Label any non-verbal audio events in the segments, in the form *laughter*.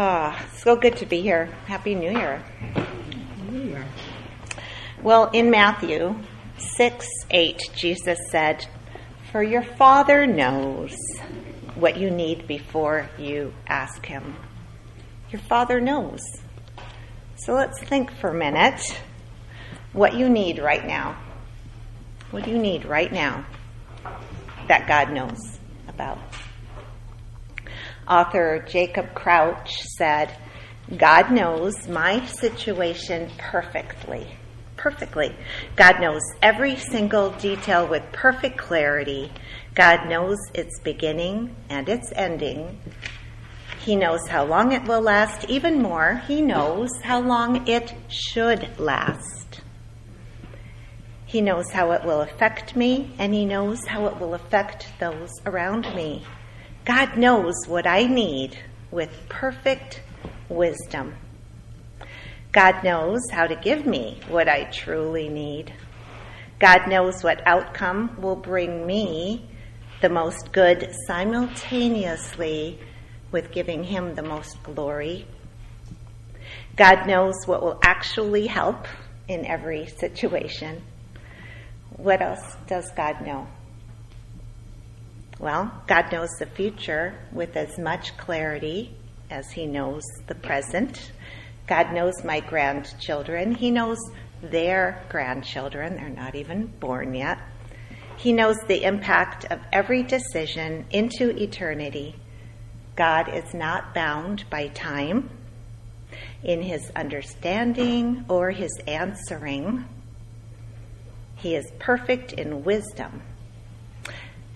Ah, so good to be here. Happy New Year. Well, in Matthew 6 8, Jesus said, For your Father knows what you need before you ask Him. Your Father knows. So let's think for a minute what you need right now. What do you need right now that God knows about? Author Jacob Crouch said, God knows my situation perfectly. Perfectly. God knows every single detail with perfect clarity. God knows its beginning and its ending. He knows how long it will last. Even more, He knows how long it should last. He knows how it will affect me, and He knows how it will affect those around me. God knows what I need with perfect wisdom. God knows how to give me what I truly need. God knows what outcome will bring me the most good simultaneously with giving Him the most glory. God knows what will actually help in every situation. What else does God know? Well, God knows the future with as much clarity as He knows the present. God knows my grandchildren. He knows their grandchildren. They're not even born yet. He knows the impact of every decision into eternity. God is not bound by time in his understanding or his answering. He is perfect in wisdom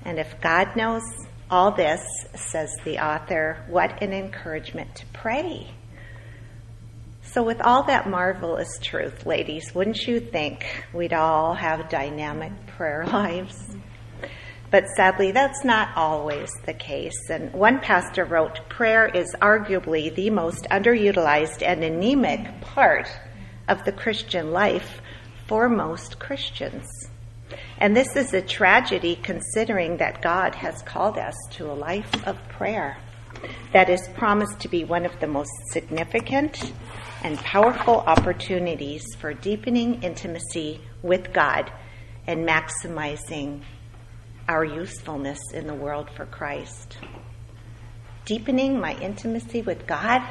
and if God knows all this, says the author, what an encouragement to pray. So, with all that marvelous truth, ladies, wouldn't you think we'd all have dynamic prayer *laughs* lives? But sadly, that's not always the case. And one pastor wrote prayer is arguably the most underutilized and anemic part of the Christian life for most Christians. And this is a tragedy considering that God has called us to a life of prayer that is promised to be one of the most significant and powerful opportunities for deepening intimacy with God and maximizing our usefulness in the world for Christ. Deepening my intimacy with God,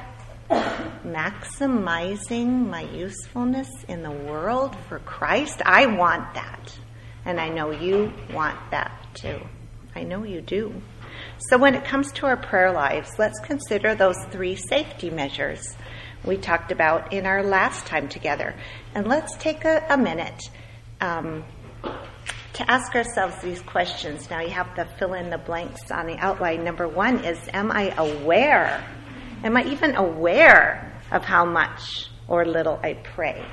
maximizing my usefulness in the world for Christ. I want that. And I know you want that too. I know you do. So when it comes to our prayer lives, let's consider those three safety measures we talked about in our last time together. And let's take a, a minute um, to ask ourselves these questions. Now you have to fill in the blanks on the outline. Number one is Am I aware? Am I even aware of how much or little I pray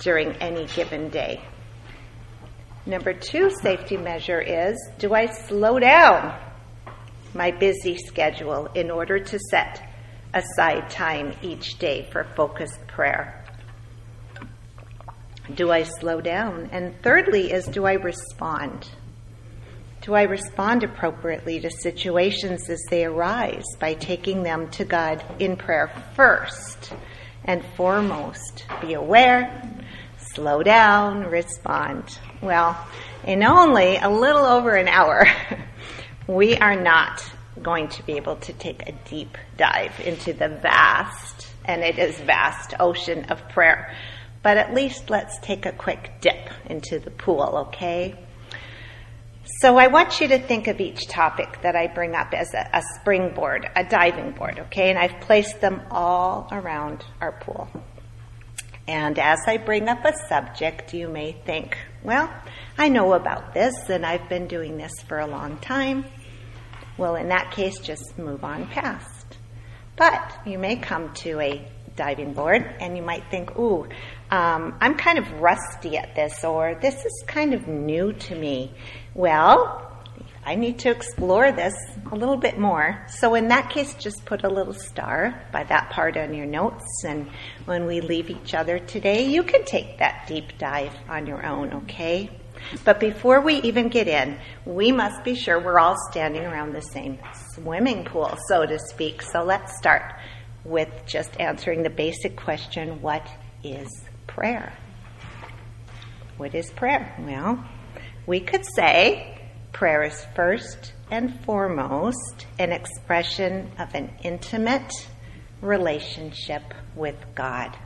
during any given day? Number two safety measure is do I slow down my busy schedule in order to set aside time each day for focused prayer? Do I slow down? And thirdly, is do I respond? Do I respond appropriately to situations as they arise by taking them to God in prayer first and foremost? Be aware, slow down, respond. Well, in only a little over an hour, *laughs* we are not going to be able to take a deep dive into the vast, and it is vast, ocean of prayer. But at least let's take a quick dip into the pool, okay? So I want you to think of each topic that I bring up as a, a springboard, a diving board, okay? And I've placed them all around our pool. And as I bring up a subject, you may think, well, I know about this and I've been doing this for a long time. Well, in that case, just move on past. But you may come to a diving board and you might think, ooh, um, I'm kind of rusty at this, or this is kind of new to me. Well, I need to explore this a little bit more. So, in that case, just put a little star by that part on your notes. And when we leave each other today, you can take that deep dive on your own, okay? But before we even get in, we must be sure we're all standing around the same swimming pool, so to speak. So let's start with just answering the basic question what is prayer? What is prayer? Well, we could say prayer is first and foremost an expression of an intimate relationship with God.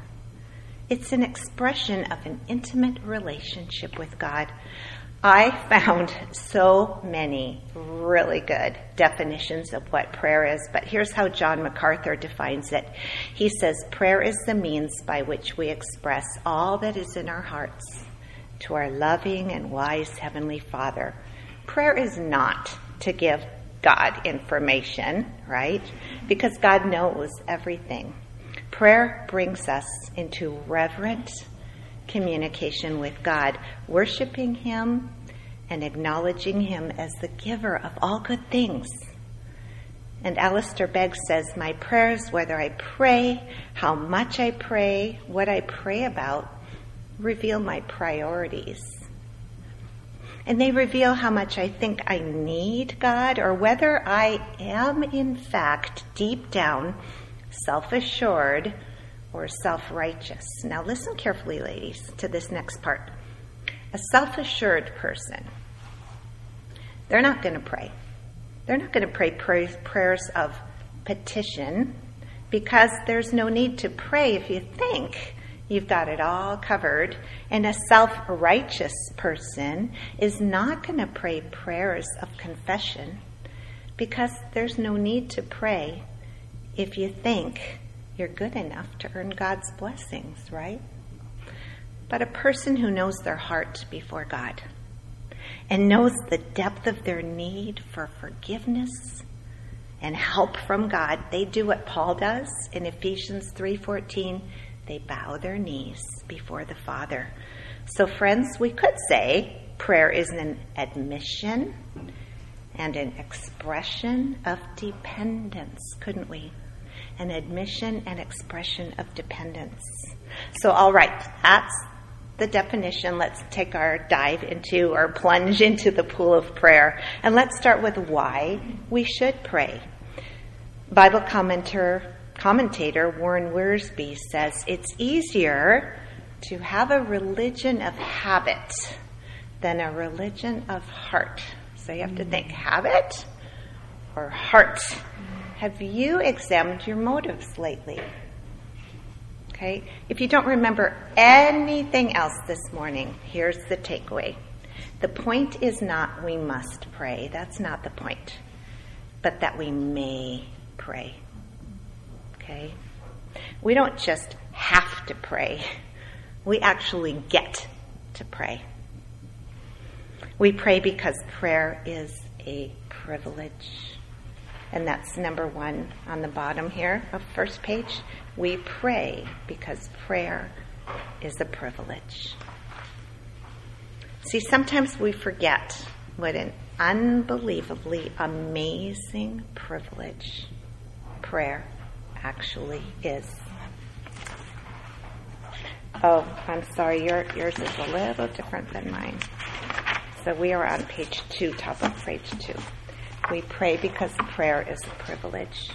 It's an expression of an intimate relationship with God. I found so many really good definitions of what prayer is, but here's how John MacArthur defines it. He says, Prayer is the means by which we express all that is in our hearts to our loving and wise Heavenly Father. Prayer is not to give God information, right? Because God knows everything. Prayer brings us into reverent communication with God, worshiping Him and acknowledging Him as the giver of all good things. And Alistair Begg says, My prayers, whether I pray, how much I pray, what I pray about, reveal my priorities. And they reveal how much I think I need God or whether I am, in fact, deep down, self assured or self righteous. Now, listen carefully, ladies, to this next part. A self assured person, they're not going to pray. They're not going to pray prayers of petition because there's no need to pray if you think you've got it all covered. And a self righteous person is not going to pray prayers of confession because there's no need to pray if you think you're good enough to earn God's blessings, right? But a person who knows their heart before God and knows the depth of their need for forgiveness and help from God, they do what Paul does in Ephesians 3:14, they bow their knees before the Father. So friends, we could say prayer is an admission and an expression of dependence, couldn't we? an admission and expression of dependence. So, all right, that's the definition. Let's take our dive into or plunge into the pool of prayer. And let's start with why we should pray. Bible commentator, commentator Warren Wiersbe says it's easier to have a religion of habit than a religion of heart. So you have to think mm. habit or heart. Have you examined your motives lately? Okay? If you don't remember anything else this morning, here's the takeaway. The point is not we must pray. That's not the point. But that we may pray. Okay? We don't just have to pray. We actually get to pray. We pray because prayer is a privilege and that's number one on the bottom here of first page. We pray because prayer is a privilege. See, sometimes we forget what an unbelievably amazing privilege prayer actually is. Oh, I'm sorry, your, yours is a little different than mine. So we are on page two, top of page two. We pray because prayer is a privilege.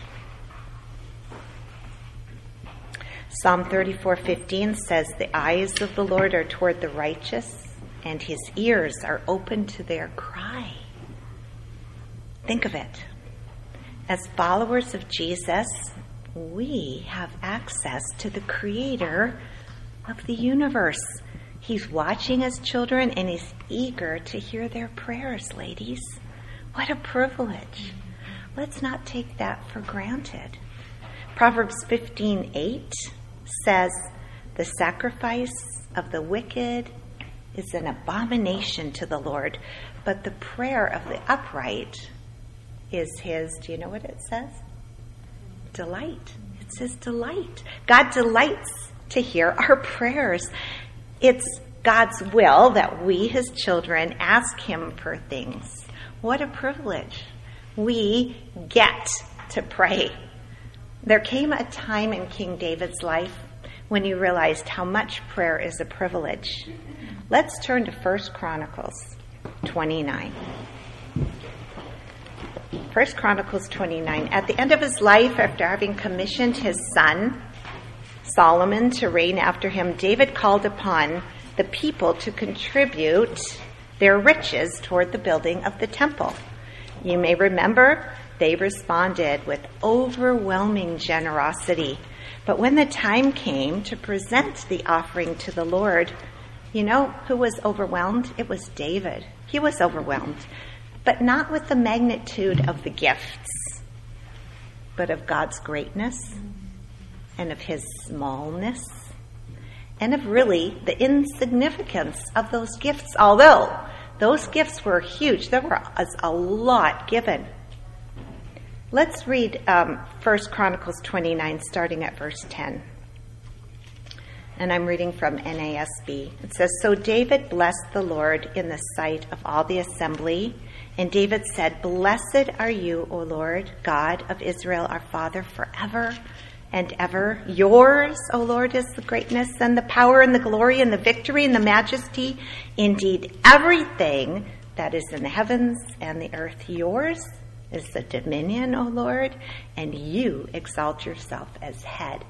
Psalm 34:15 says, "The eyes of the Lord are toward the righteous, and his ears are open to their cry." Think of it. As followers of Jesus, we have access to the creator of the universe. He's watching his children and he's eager to hear their prayers, ladies. What a privilege. Let's not take that for granted. Proverbs 15:8 says, "The sacrifice of the wicked is an abomination to the Lord, but the prayer of the upright is his, do you know what it says? Delight. It's his delight. God delights to hear our prayers. It's God's will that we, his children, ask him for things. What a privilege. We get to pray. There came a time in King David's life when he realized how much prayer is a privilege. Let's turn to 1 Chronicles 29. 1 Chronicles 29. At the end of his life, after having commissioned his son, Solomon, to reign after him, David called upon the people to contribute their riches toward the building of the temple. You may remember they responded with overwhelming generosity. But when the time came to present the offering to the Lord, you know who was overwhelmed? It was David. He was overwhelmed, but not with the magnitude of the gifts, but of God's greatness and of his smallness and of really the insignificance of those gifts, although those gifts were huge. There was a lot given. Let's read um, 1 Chronicles 29, starting at verse 10. And I'm reading from NASB. It says So David blessed the Lord in the sight of all the assembly. And David said, Blessed are you, O Lord, God of Israel, our Father, forever and ever. Yours, O Lord, is the greatness and the power and the glory and the victory and the majesty. Indeed, everything that is in the heavens and the earth, yours is the dominion, O Lord, and you exalt yourself as head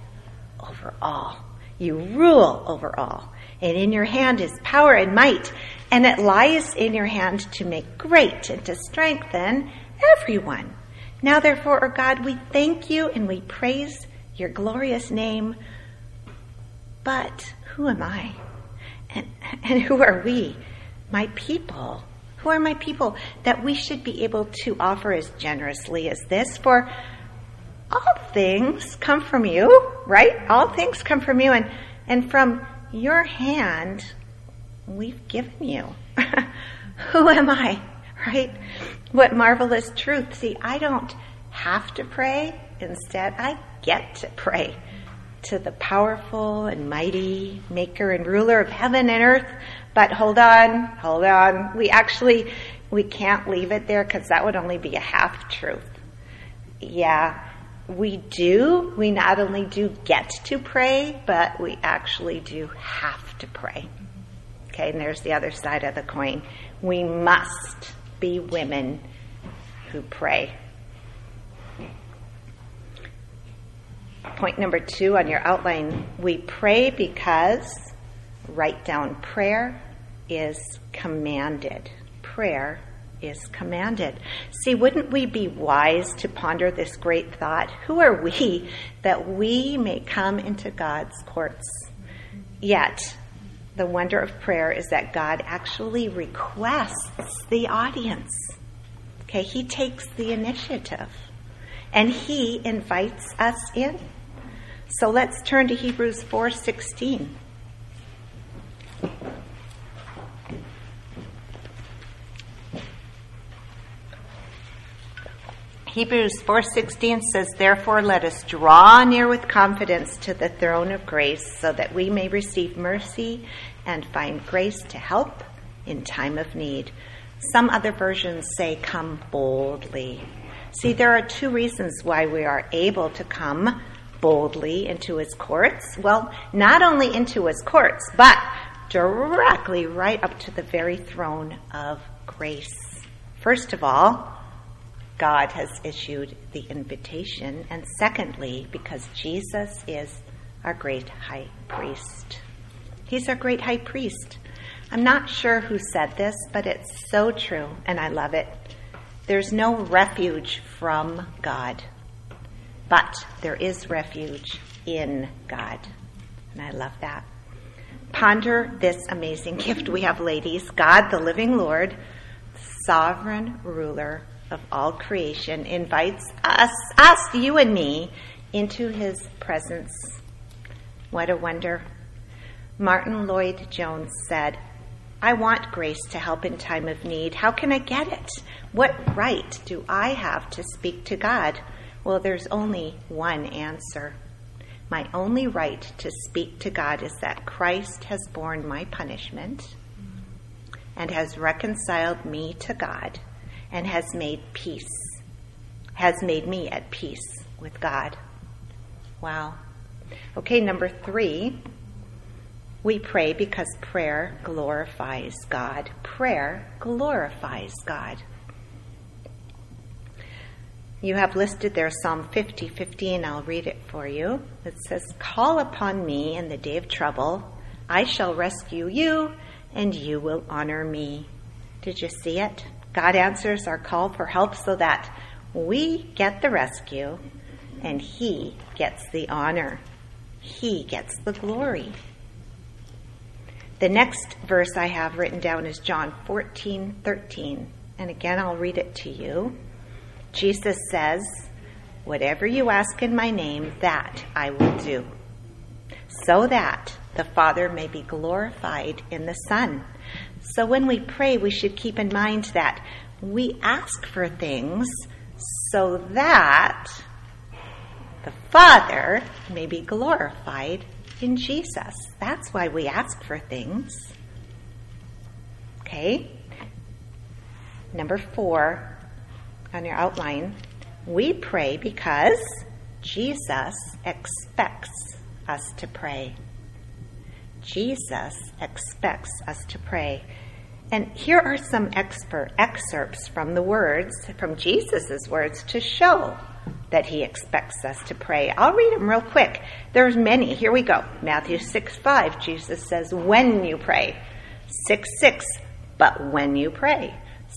over all. You rule over all. And in your hand is power and might, and it lies in your hand to make great and to strengthen everyone. Now, therefore, O God, we thank you and we praise your glorious name. But who am I? And, and who are we? My people who are my people that we should be able to offer as generously as this? For all things come from you, right? All things come from you, and, and from your hand we've given you. *laughs* Who am I, right? What marvelous truth. See, I don't have to pray. Instead, I get to pray to the powerful and mighty maker and ruler of heaven and earth. But hold on, hold on. We actually, we can't leave it there because that would only be a half truth. Yeah, we do. We not only do get to pray, but we actually do have to pray. Okay, and there's the other side of the coin. We must be women who pray. Point number two on your outline we pray because, write down prayer is commanded. Prayer is commanded. See, wouldn't we be wise to ponder this great thought? Who are we that we may come into God's courts? Yet, the wonder of prayer is that God actually requests the audience. Okay, He takes the initiative and He invites us in. So let's turn to Hebrews 4:16. Hebrews 4:16 says therefore let us draw near with confidence to the throne of grace so that we may receive mercy and find grace to help in time of need. Some other versions say come boldly. See there are two reasons why we are able to come boldly into his courts. Well, not only into his courts, but directly right up to the very throne of grace. First of all, God has issued the invitation. And secondly, because Jesus is our great high priest. He's our great high priest. I'm not sure who said this, but it's so true, and I love it. There's no refuge from God. But there is refuge in God. And I love that. Ponder this amazing *laughs* gift we have, ladies. God, the living Lord, sovereign ruler of all creation, invites us, us, you and me, into his presence. What a wonder. Martyn Lloyd-Jones said, I want grace to help in time of need. How can I get it? What right do I have to speak to God? Well, there's only one answer. My only right to speak to God is that Christ has borne my punishment and has reconciled me to God and has made peace, has made me at peace with God. Wow. Okay, number three. We pray because prayer glorifies God. Prayer glorifies God. You have listed there Psalm 50, 50, I'll read it for you. It says, Call upon me in the day of trouble. I shall rescue you, and you will honor me. Did you see it? God answers our call for help so that we get the rescue and He gets the honor. He gets the glory. The next verse I have written down is John 14, 13. And again, I'll read it to you. Jesus says, Whatever you ask in my name, that I will do, so that the Father may be glorified in the Son. So when we pray, we should keep in mind that we ask for things so that the Father may be glorified in Jesus. That's why we ask for things. Okay? Number four on your outline, we pray because Jesus expects us to pray. Jesus expects us to pray. And here are some expert excerpts from the words, from Jesus' words, to show that he expects us to pray. I'll read them real quick. There's many. Here we go. Matthew 6 5, Jesus says, When you pray. 6 6, but when you pray.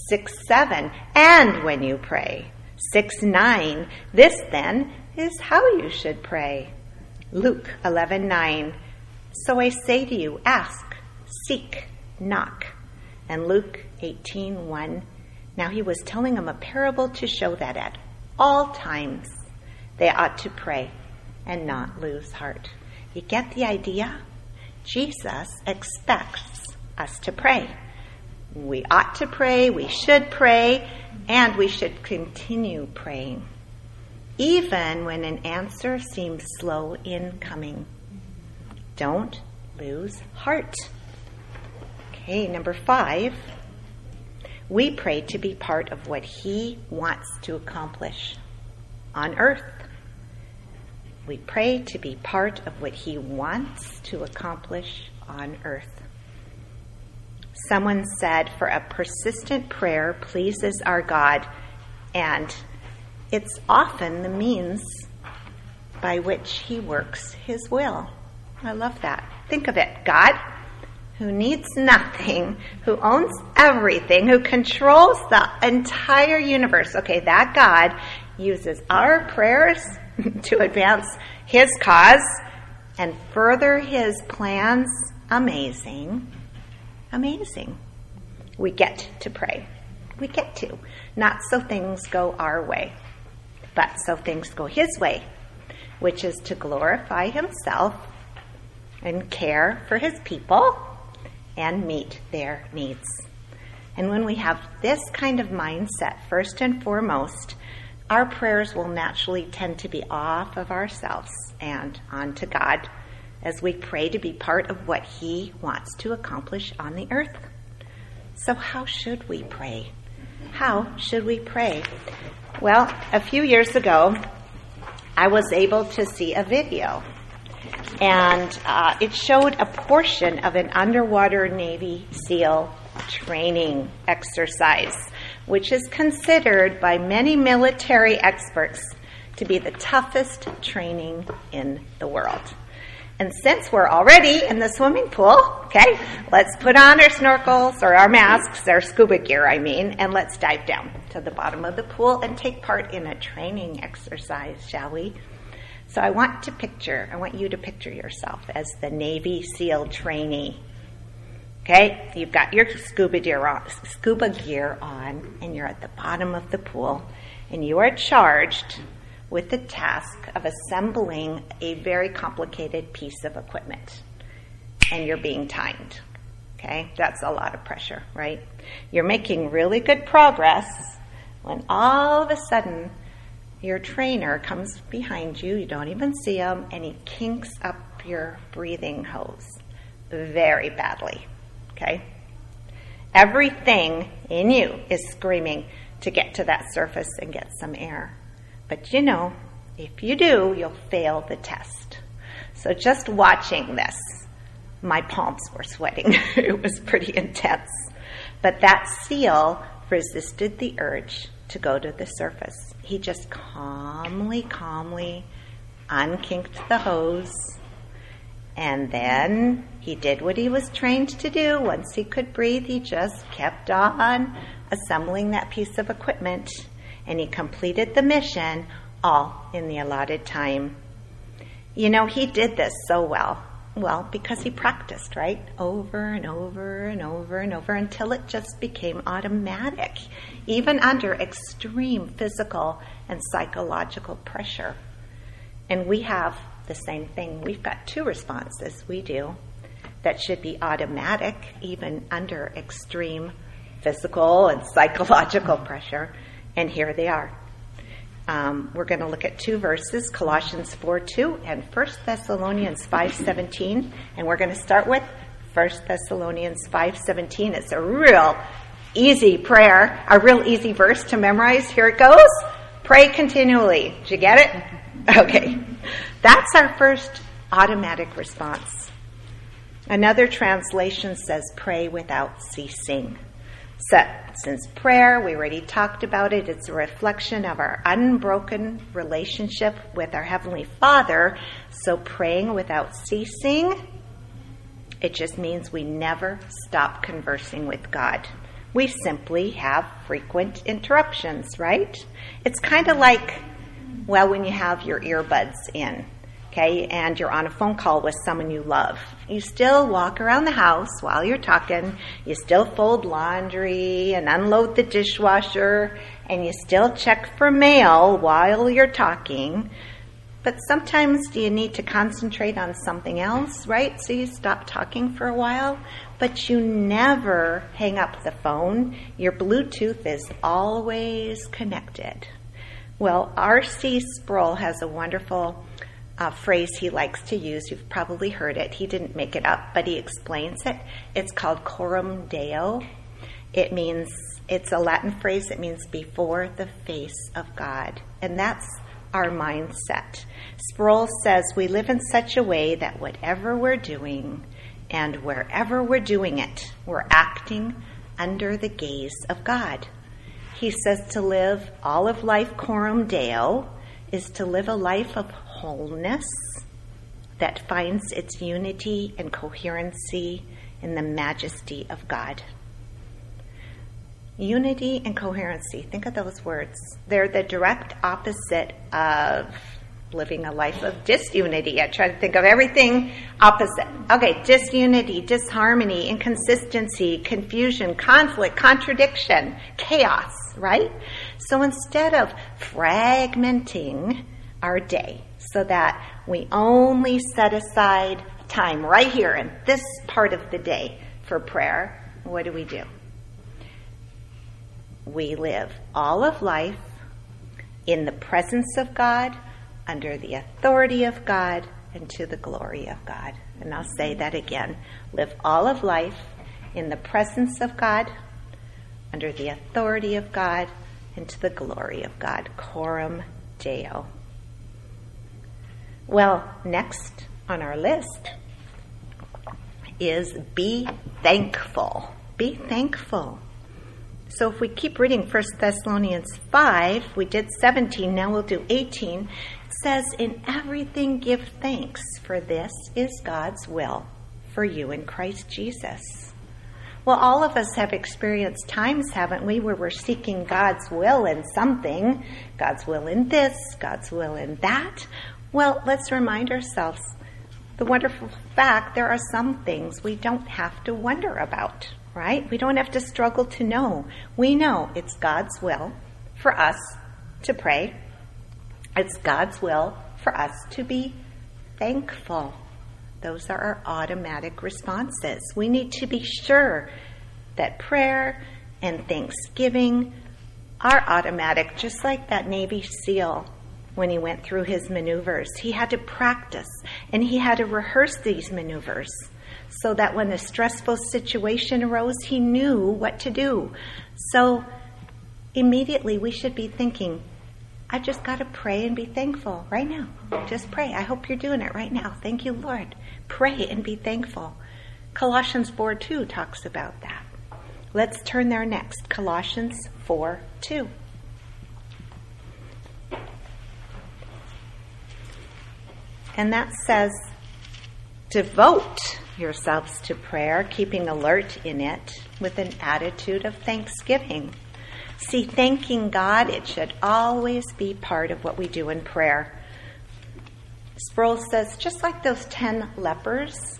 6 7, and when you pray. 6 9, this then is how you should pray. Luke 11 9, so I say to you, ask, seek, knock. And Luke 18 1, now he was telling them a parable to show that at all times they ought to pray and not lose heart. You get the idea? Jesus expects us to pray. We ought to pray, we should pray, and we should continue praying, even when an answer seems slow in coming. Don't lose heart. Okay, number five we pray to be part of what He wants to accomplish on earth. We pray to be part of what He wants to accomplish on earth. Someone said, For a persistent prayer pleases our God, and it's often the means by which He works His will. I love that. Think of it God, who needs nothing, who owns everything, who controls the entire universe. Okay, that God uses our prayers *laughs* to advance his cause and further his plans. Amazing. Amazing. We get to pray. We get to. Not so things go our way, but so things go his way, which is to glorify himself and care for his people and meet their needs. And when we have this kind of mindset, first and foremost, our prayers will naturally tend to be off of ourselves and onto God as we pray to be part of what He wants to accomplish on the earth. So, how should we pray? How should we pray? Well, a few years ago, I was able to see a video and uh, it showed a portion of an underwater Navy SEAL training exercise, which is considered by many military experts to be the toughest training in the world. And since we're already in the swimming pool, okay, let's put on our snorkels or our masks, our scuba gear, I mean, and let's dive down to the bottom of the pool and take part in a training exercise, shall we? So I want to picture, I want you to picture yourself as the Navy SEAL trainee. Okay, you've got your scuba gear on, scuba gear on, and you're at the bottom of the pool, and you are charged with the task of assembling a very complicated piece of equipment, and you're being timed. Okay, that's a lot of pressure, right? You're making really good progress when all of a sudden your trainer comes behind you, you don't even see him, and he kinks up your breathing hose very badly. Okay? Everything in you is screaming to get to that surface and get some air. But you know, if you do, you'll fail the test. So just watching this, my palms were sweating. *laughs* it was pretty intense. But that seal resisted the urge to go to the surface. He just calmly, calmly unkinked the hose. And then he did what he was trained to do. Once he could breathe, he just kept on assembling that piece of equipment. And he completed the mission all in the allotted time. You know, he did this so well. Well, because he practiced, right? Over and over and over and over until it just became automatic, even under extreme physical and psychological pressure. And we have the same thing. We've got two responses, we do, that should be automatic, even under extreme physical and psychological pressure. And here they are. Um, we're going to look at two verses, Colossians 4 2 and 1 Thessalonians 5 17. And we're going to start with 1 Thessalonians 5 17. It's a real easy prayer, a real easy verse to memorize. Here it goes. Pray continually. Did you get it? *laughs* Okay. That's our first automatic response. Another translation says, pray without ceasing. So, since prayer, we already talked about it, it's a reflection of our unbroken relationship with our Heavenly Father. So, praying without ceasing, it just means we never stop conversing with God. We simply have frequent interruptions, right? It's kind of like, well, when you have your earbuds in okay, and you're on a phone call with someone you love. You still walk around the house while you're talking, you still fold laundry and unload the dishwasher, and you still check for mail while you're talking. But sometimes do you need to concentrate on something else, right? So you stop talking for a while, but you never hang up the phone. Your Bluetooth is always connected. Well, R.C. Sproul has a wonderful phrase he likes to use. You've probably heard it. He didn't make it up, but he explains it. It's called coram deo. It means, it's a Latin phrase that means before the face of God. And that's our mindset. Sproul says we live in such a way that whatever we're doing and wherever we're doing it, we're acting under the gaze of God. He says to live all of life coram deo is to live a life of wholeness that finds its unity and coherency in the majesty of God. Unity and coherency, think of those words. They're the direct opposite of living a life of disunity. I try to think of everything opposite. Okay, disunity, disharmony, inconsistency, confusion, conflict, contradiction, chaos, right? So instead of fragmenting our day so that we only set aside time right here in this part of the day for prayer, what do we do? We live all of life in the presence of God, under the authority of God, and to the glory of God. And I'll say that again. Live all of life in the presence of God, under the authority of God, and to the glory of God. Coram Deo. Well, next on our list is be thankful. Be thankful. So if we keep reading 1 Thessalonians 5, we did 17, now we'll do 18. It says, In everything give thanks, for this is God's will for you in Christ Jesus. Well, all of us have experienced times, haven't we, where we're seeking God's will in something, God's will in this, God's will in that, well, let's remind ourselves the wonderful fact there are some things we don't have to wonder about, right? We don't have to struggle to know. We know it's God's will for us to pray, it's God's will for us to be thankful. Those are our automatic responses. We need to be sure that prayer and thanksgiving are automatic, just like that Navy SEAL when he went through his maneuvers. He had to practice and he had to rehearse these maneuvers so that when a stressful situation arose, he knew what to do. So immediately we should be thinking, I've just got to pray and be thankful right now. Just pray. I hope you're doing it right now. Thank you, Lord. Pray and be thankful. Colossians 4 2 talks about that. Let's turn there next. Colossians 4 2. And that says, devote yourselves to prayer, keeping alert in it with an attitude of thanksgiving. See, thanking God, it should always be part of what we do in prayer. Sproul says, just like those ten lepers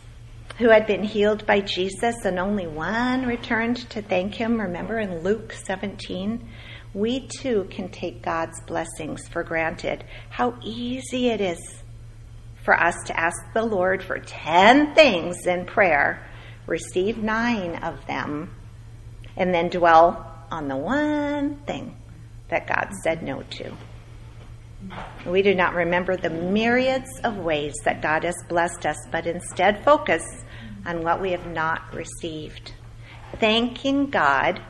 who had been healed by Jesus and only one returned to thank him, remember in Luke 17? We too can take God's blessings for granted. How easy it is for us to ask the Lord for 10 things in prayer, receive nine of them, and then dwell on the one thing that God said no to. We do not remember the myriads of ways that God has blessed us, but instead focus on what we have not received. Thanking God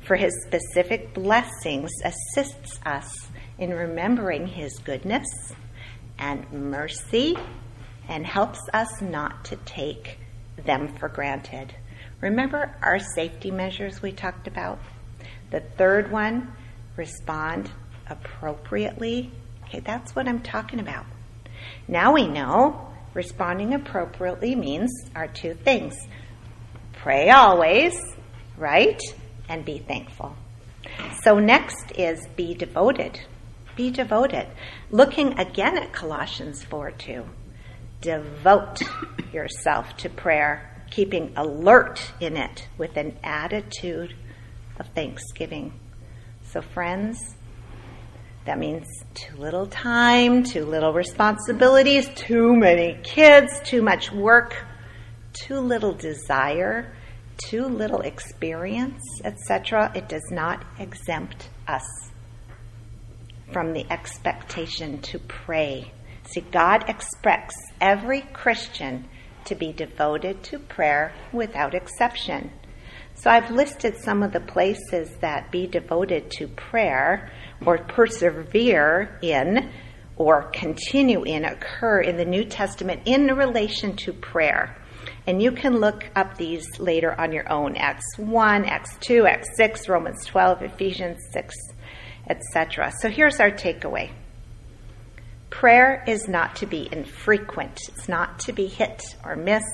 for his specific blessings assists us in remembering his goodness and mercy and helps us not to take them for granted. Remember our safety measures we talked about? The third one, respond appropriately. Okay, that's what I'm talking about. Now we know responding appropriately means our two things pray always, right? And be thankful. So, next is be devoted. Be devoted. Looking again at Colossians 4 2. Devote yourself to prayer, keeping alert in it with an attitude of thanksgiving. So, friends, that means too little time, too little responsibilities, too many kids, too much work, too little desire, too little experience, etc. It does not exempt us from the expectation to pray. See, God expects every Christian to be devoted to prayer without exception. So I've listed some of the places that be devoted to prayer or persevere in or continue in occur in the New Testament in relation to prayer. And you can look up these later on your own Acts 1, Acts 2, Acts 6, Romans 12, Ephesians 6, etc. So here's our takeaway prayer is not to be infrequent, it's not to be hit or miss.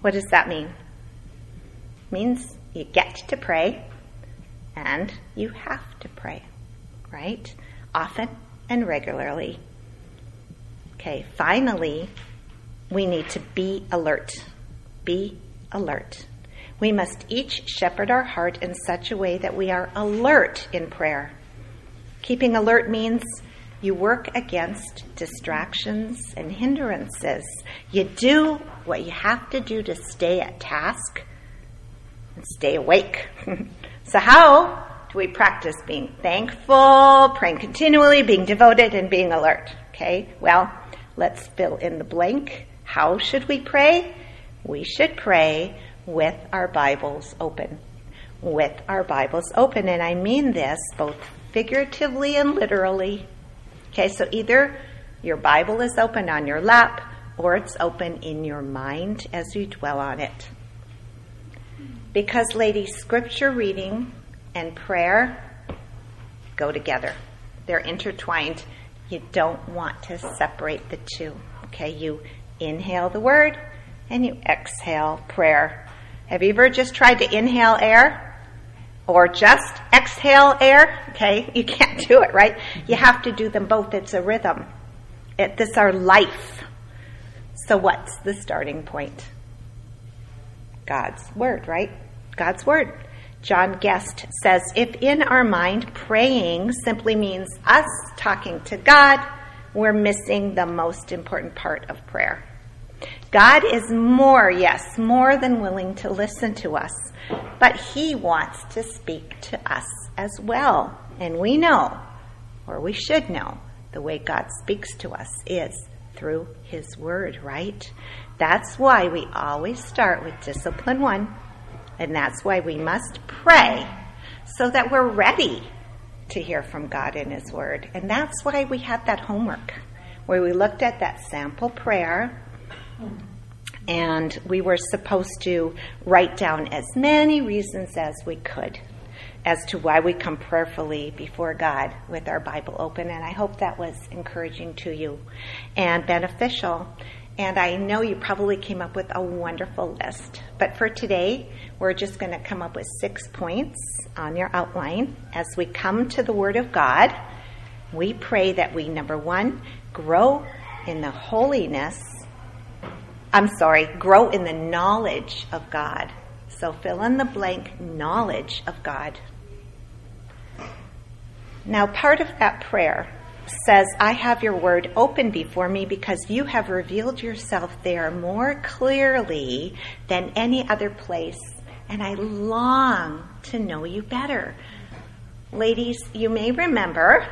What does that mean? It means you get to pray and you have to pray, right? Often and regularly. Okay, finally, we need to be alert. Be alert. We must each shepherd our heart in such a way that we are alert in prayer. Keeping alert means you work against distractions and hindrances. You do what you have to do to stay at task and stay awake. *laughs* so, how do we practice being thankful, praying continually, being devoted, and being alert? Okay, well, let's fill in the blank. How should we pray? We should pray with our Bibles open. With our Bibles open, and I mean this both figuratively and literally. Okay, so either your Bible is open on your lap or it's open in your mind as you dwell on it. Because, ladies, scripture reading and prayer go together, they're intertwined. You don't want to separate the two. Okay, you inhale the word and you exhale prayer. Have you ever just tried to inhale air? Or just exhale air. Okay, you can't do it, right? You have to do them both. It's a rhythm. It, this our life. So what's the starting point? God's word, right? God's word. John Guest says, if in our mind praying simply means us talking to God, we're missing the most important part of prayer. God is more, yes, more than willing to listen to us, but He wants to speak to us as well. And we know, or we should know, the way God speaks to us is through His Word, right? That's why we always start with discipline one, and that's why we must pray so that we're ready to hear from God in His Word. And that's why we had that homework, where we looked at that sample prayer and we were supposed to write down as many reasons as we could as to why we come prayerfully before God with our Bible open. And I hope that was encouraging to you and beneficial. And I know you probably came up with a wonderful list. But for today, we're just going to come up with six points on your outline. As we come to the Word of God, we pray that we, number one, grow in the holiness. I'm sorry, grow in the knowledge of God. So fill in the blank knowledge of God. Now, part of that prayer says, I have your word open before me because you have revealed yourself there more clearly than any other place, and I long to know you better. Ladies, you may remember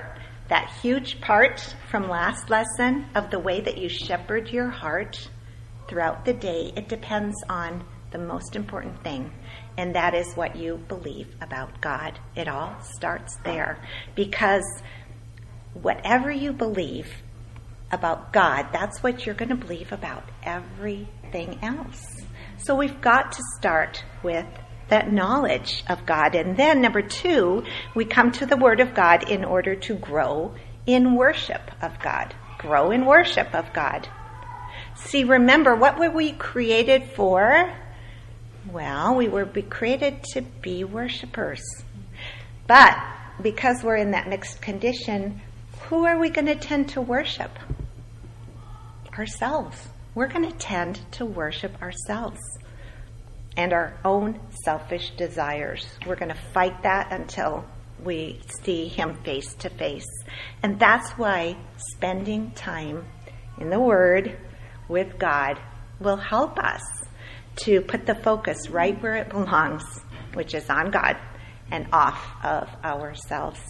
that huge part from last lesson of the way that you shepherd your heart throughout the day. It depends on the most important thing and that is what you believe about God. It all starts there. Because whatever you believe about God, that's what you're going to believe about everything else. So we've got to start with that knowledge of God. And then, number two, we come to the Word of God in order to grow in worship of God. Grow in worship of God. See, remember, what were we created for? Well, we were created to be worshipers. But because we're in that mixed condition, who are we going to tend to worship? Ourselves. We're going to tend to worship ourselves and our own selfish desires. We're going to fight that until we see Him face to face. And that's why spending time in the Word with God will help us to put the focus right where it belongs, which is on God and off of ourselves.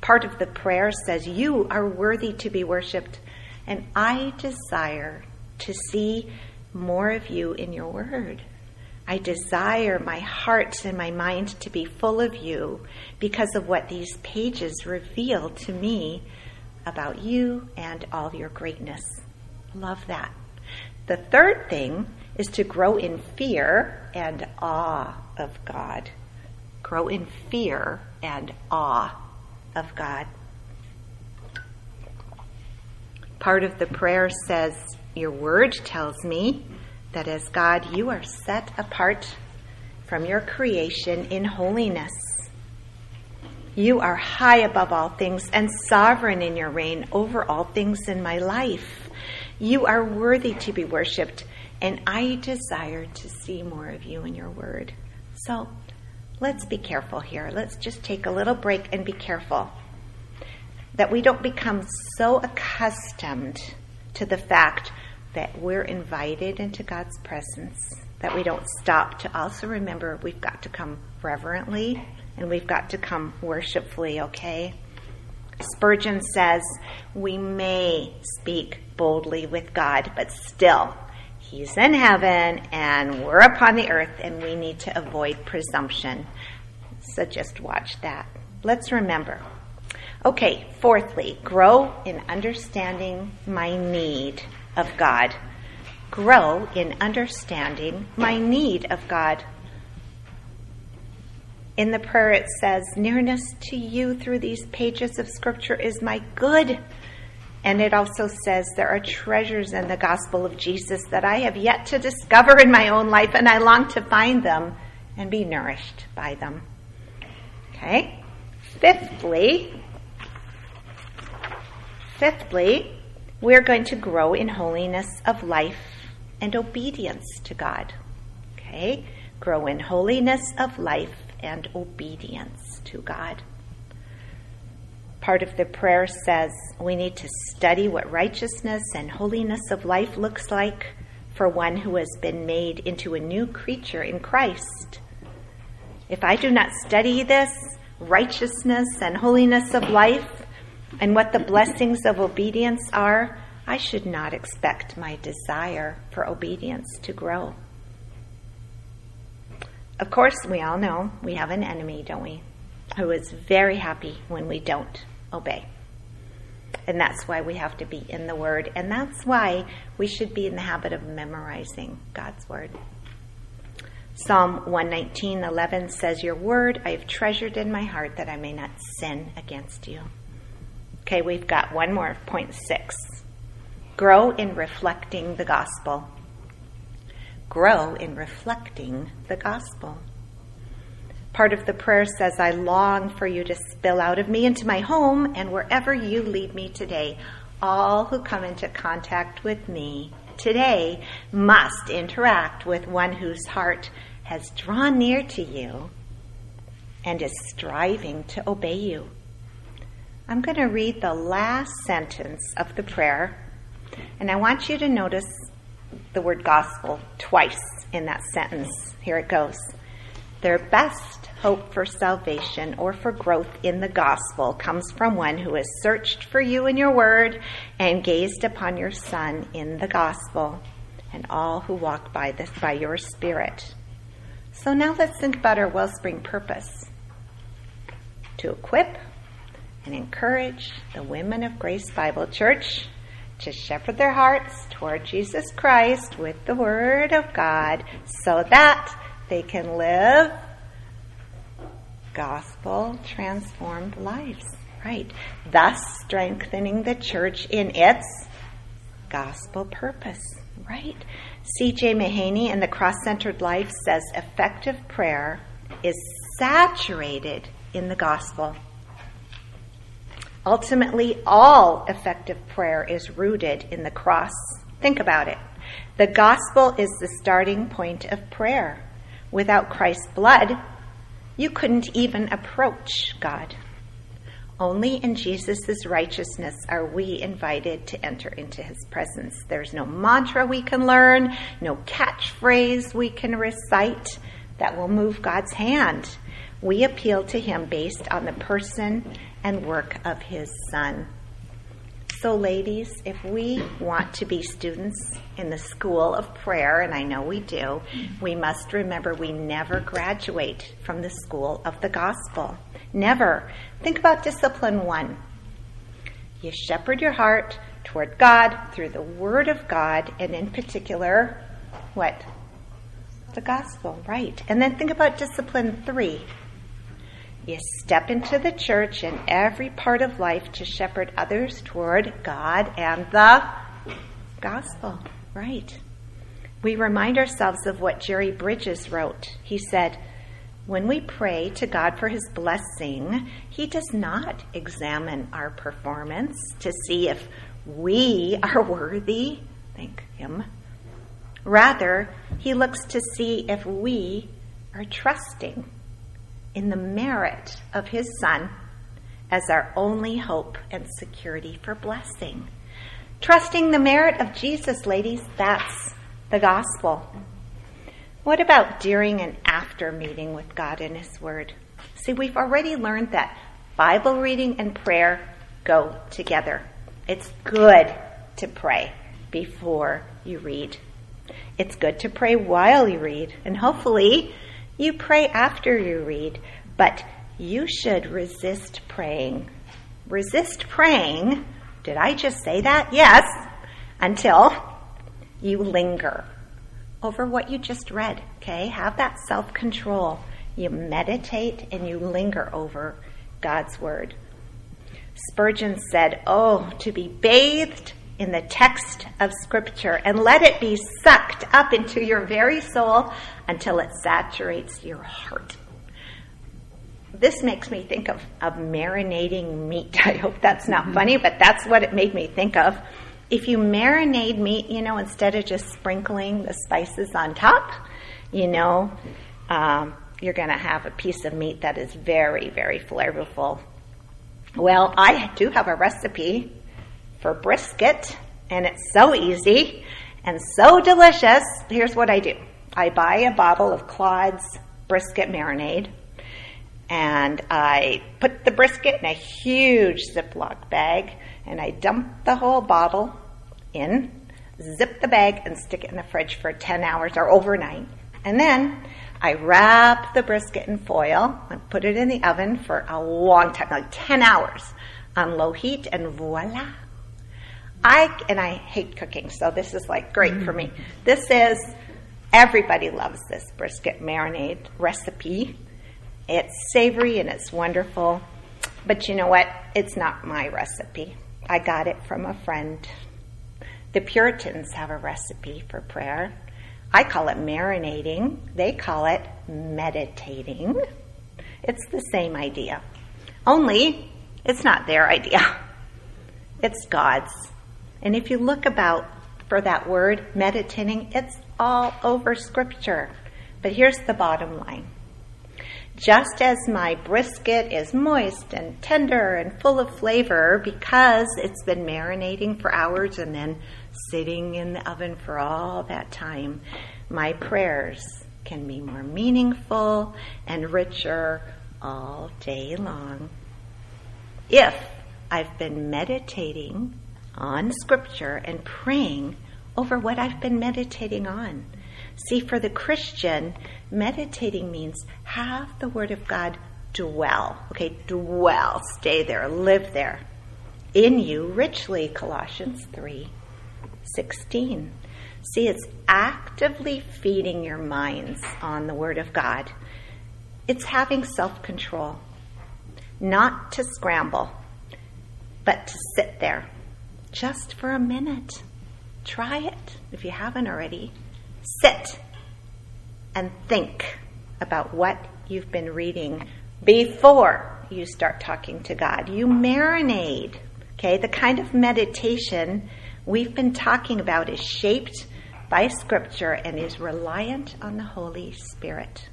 Part of the prayer says, You are worthy to be worshiped, and I desire to see more of you in your word. I desire my heart and my mind to be full of you because of what these pages reveal to me about you and all your greatness. Love that. The third thing is to grow in fear and awe of God. Grow in fear and awe of God. Part of the prayer says, Your word tells me that as God, you are set apart from your creation in holiness. You are high above all things and sovereign in your reign over all things in my life. You are worthy to be worshiped and I desire to see more of you in your word. So let's be careful here. Let's just take a little break and be careful that we don't become so accustomed to the fact that we're invited into God's presence that we don't stop to also remember we've got to come reverently and we've got to come worshipfully, okay? Spurgeon says, We may speak boldly with God, but still He's in heaven and we're upon the earth and we need to avoid presumption. So just watch that. Let's remember. Okay, fourthly, grow in understanding my need of God. Grow in understanding my need of God. In the prayer, it says, Nearness to you through these pages of Scripture is my good and it also says there are treasures in the gospel of Jesus that I have yet to discover in my own life, and I long to find them and be nourished by them. Okay? Fifthly, fifthly, we're going to grow in holiness of life and obedience to God. Okay? Grow in holiness of life and obedience to God part of the prayer says we need to study what righteousness and holiness of life looks like for one who has been made into a new creature in Christ. If I do not study this righteousness and holiness of life and what the blessings of obedience are, I should not expect my desire for obedience to grow. Of course, we all know we have an enemy, don't we? who is very happy when we don't obey. And that's why we have to be in the Word. And that's why we should be in the habit of memorizing God's Word. Psalm 119:11 says, "Your word I have treasured in my heart that I may not sin against you." Okay, we've got one more point 6. Grow in reflecting the gospel. Grow in reflecting the gospel. Part of the prayer says, I long for you to spill out of me into my home and wherever you lead me today. All who come into contact with me today must interact with one whose heart has drawn near to you and is striving to obey you. I'm going to read the last sentence of the prayer, and I want you to notice the word gospel twice in that sentence. Here it goes. Their best hope for salvation or for growth in the gospel comes from one who has searched for you in your word and gazed upon your Son in the gospel, and all who walk by this by your Spirit. So now let's think about our wellspring purpose to equip and encourage the women of Grace Bible Church to shepherd their hearts toward Jesus Christ with the Word of God so that they can live gospel transformed lives, right? Thus strengthening the church in its gospel purpose, right? C.J. Mahaney in The Cross Centered Life says effective prayer is saturated in the gospel. Ultimately, all effective prayer is rooted in the cross. Think about it. The gospel is the starting point of prayer. Without Christ's blood, you couldn't even approach God. Only in Jesus' righteousness are we invited to enter into his presence. There's no mantra we can learn, no catchphrase we can recite that will move God's hand. We appeal to him based on the person and work of his Son. So, ladies, if we want to be students in the school of prayer, and I know we do, we must remember we never graduate from the school of the gospel. Never. Think about discipline one. You shepherd your heart toward God through the Word of God, and in particular, what? The gospel, right. And then think about discipline three. You step into the church in every part of life to shepherd others toward God and the gospel. Right. We remind ourselves of what Jerry Bridges wrote. He said, When we pray to God for his blessing, he does not examine our performance to see if we are worthy. Thank him. Rather, he looks to see if we are trusting in the merit of his Son as our only hope and security for blessing. Trusting the merit of Jesus, ladies, that's the gospel. What about during and after meeting with God in His Word? See, we've already learned that Bible reading and prayer go together. It's good to pray before you read. It's good to pray while you read, and hopefully you pray after you read, but you should resist praying. Resist praying. Did I just say that? Yes. Until you linger over what you just read, okay? Have that self control. You meditate and you linger over God's word. Spurgeon said, Oh, to be bathed in the text of Scripture and let it be sucked up into your very soul until it saturates your heart. This makes me think of, of marinating meat. *laughs* I hope that's not mm-hmm. funny, but that's what it made me think of. If you marinate meat, you know, instead of just sprinkling the spices on top, you know, um, you're going to have a piece of meat that is very, very flavorful. Well, I do have a recipe for brisket, and it's so easy and so delicious. Here's what I do I buy a bottle of Claude's brisket marinade, and I put the brisket in a huge Ziploc bag, and I dump the whole bottle in, zip the bag, and stick it in the fridge for 10 hours or overnight. And then I wrap the brisket in foil and put it in the oven for a long time, like 10 hours on low heat, and voila. I, and I hate cooking, so this is like great for me. Mm-hmm. This is, everybody loves this brisket marinade recipe. It's savory and it's wonderful. But you know what? It's not my recipe. I got it from a friend. The Puritans have a recipe for prayer. I call it marinating. They call it meditating. It's the same idea. Only it's not their idea. *laughs* It's God's. And if you look about for that word, meditating, it's all over scripture. But here's the bottom line. Just as my brisket is moist and tender and full of flavor because it's been marinating for hours and then sitting in the oven for all that time, my prayers can be more meaningful and richer all day long. If I've been meditating on Scripture and praying over what I've been meditating on. See, for the Christian, meditating means have the Word of God dwell. Okay, dwell, stay there, live there. In you richly, Colossians 3 16. See, it's actively feeding your minds on the Word of God. It's having self control, not to scramble, but to sit there just for a minute. Try it if you haven't already. Sit and think about what you've been reading before you start talking to God. You marinate. Okay, the kind of meditation we've been talking about is shaped by Scripture and is reliant on the Holy Spirit.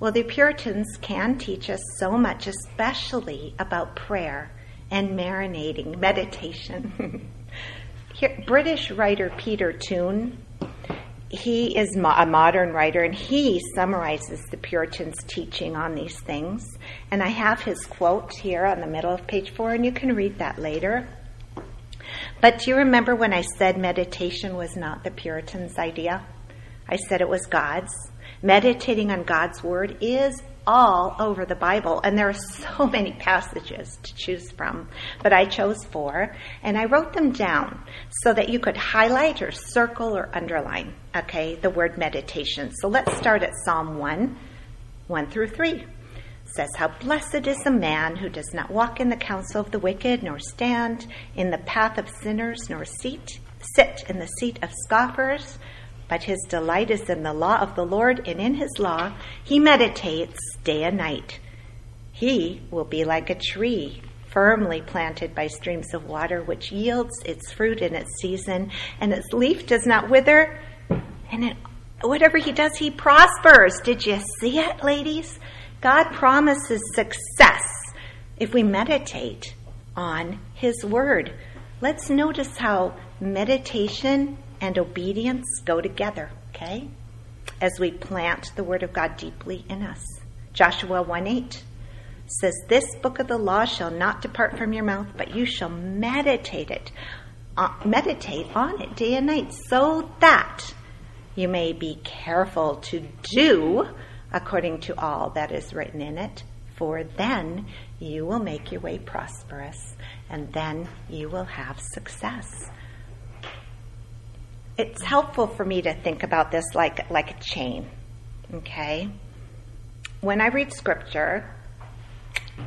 Well, the Puritans can teach us so much, especially about prayer and marinating, meditation. *laughs* Here, British writer Peter Toon, he is mo- a modern writer and he summarizes the Puritans' teaching on these things. And I have his quote here on the middle of page four, and you can read that later. But do you remember when I said meditation was not the Puritans' idea? I said it was God's. Meditating on God's Word is all over the Bible, and there are so *laughs* many passages to choose from. But I chose four, and I wrote them down so that you could highlight or circle or underline, okay, the word meditation. So let's start at Psalm 1, 1 through 3. It says, How blessed is the man who does not walk in the counsel of the wicked, nor stand in the path of sinners, nor seat, sit in the seat of scoffers but his delight is in the law of the Lord, and in his law he meditates day and night. He will be like a tree firmly planted by streams of water, which yields its fruit in its season, and its leaf does not wither, and it, whatever he does, he prospers. Did you see it, ladies? God promises success if we meditate on his word. Let's notice how meditation and obedience go together, okay? As we plant the Word of God deeply in us. Joshua 1 8 says, This book of the law shall not depart from your mouth, but you shall meditate it, uh, meditate on it day and night, so that you may be careful to do according to all that is written in it, for then you will make your way prosperous, and then you will have success it's helpful for me to think about this like like a chain. Okay? When I read scripture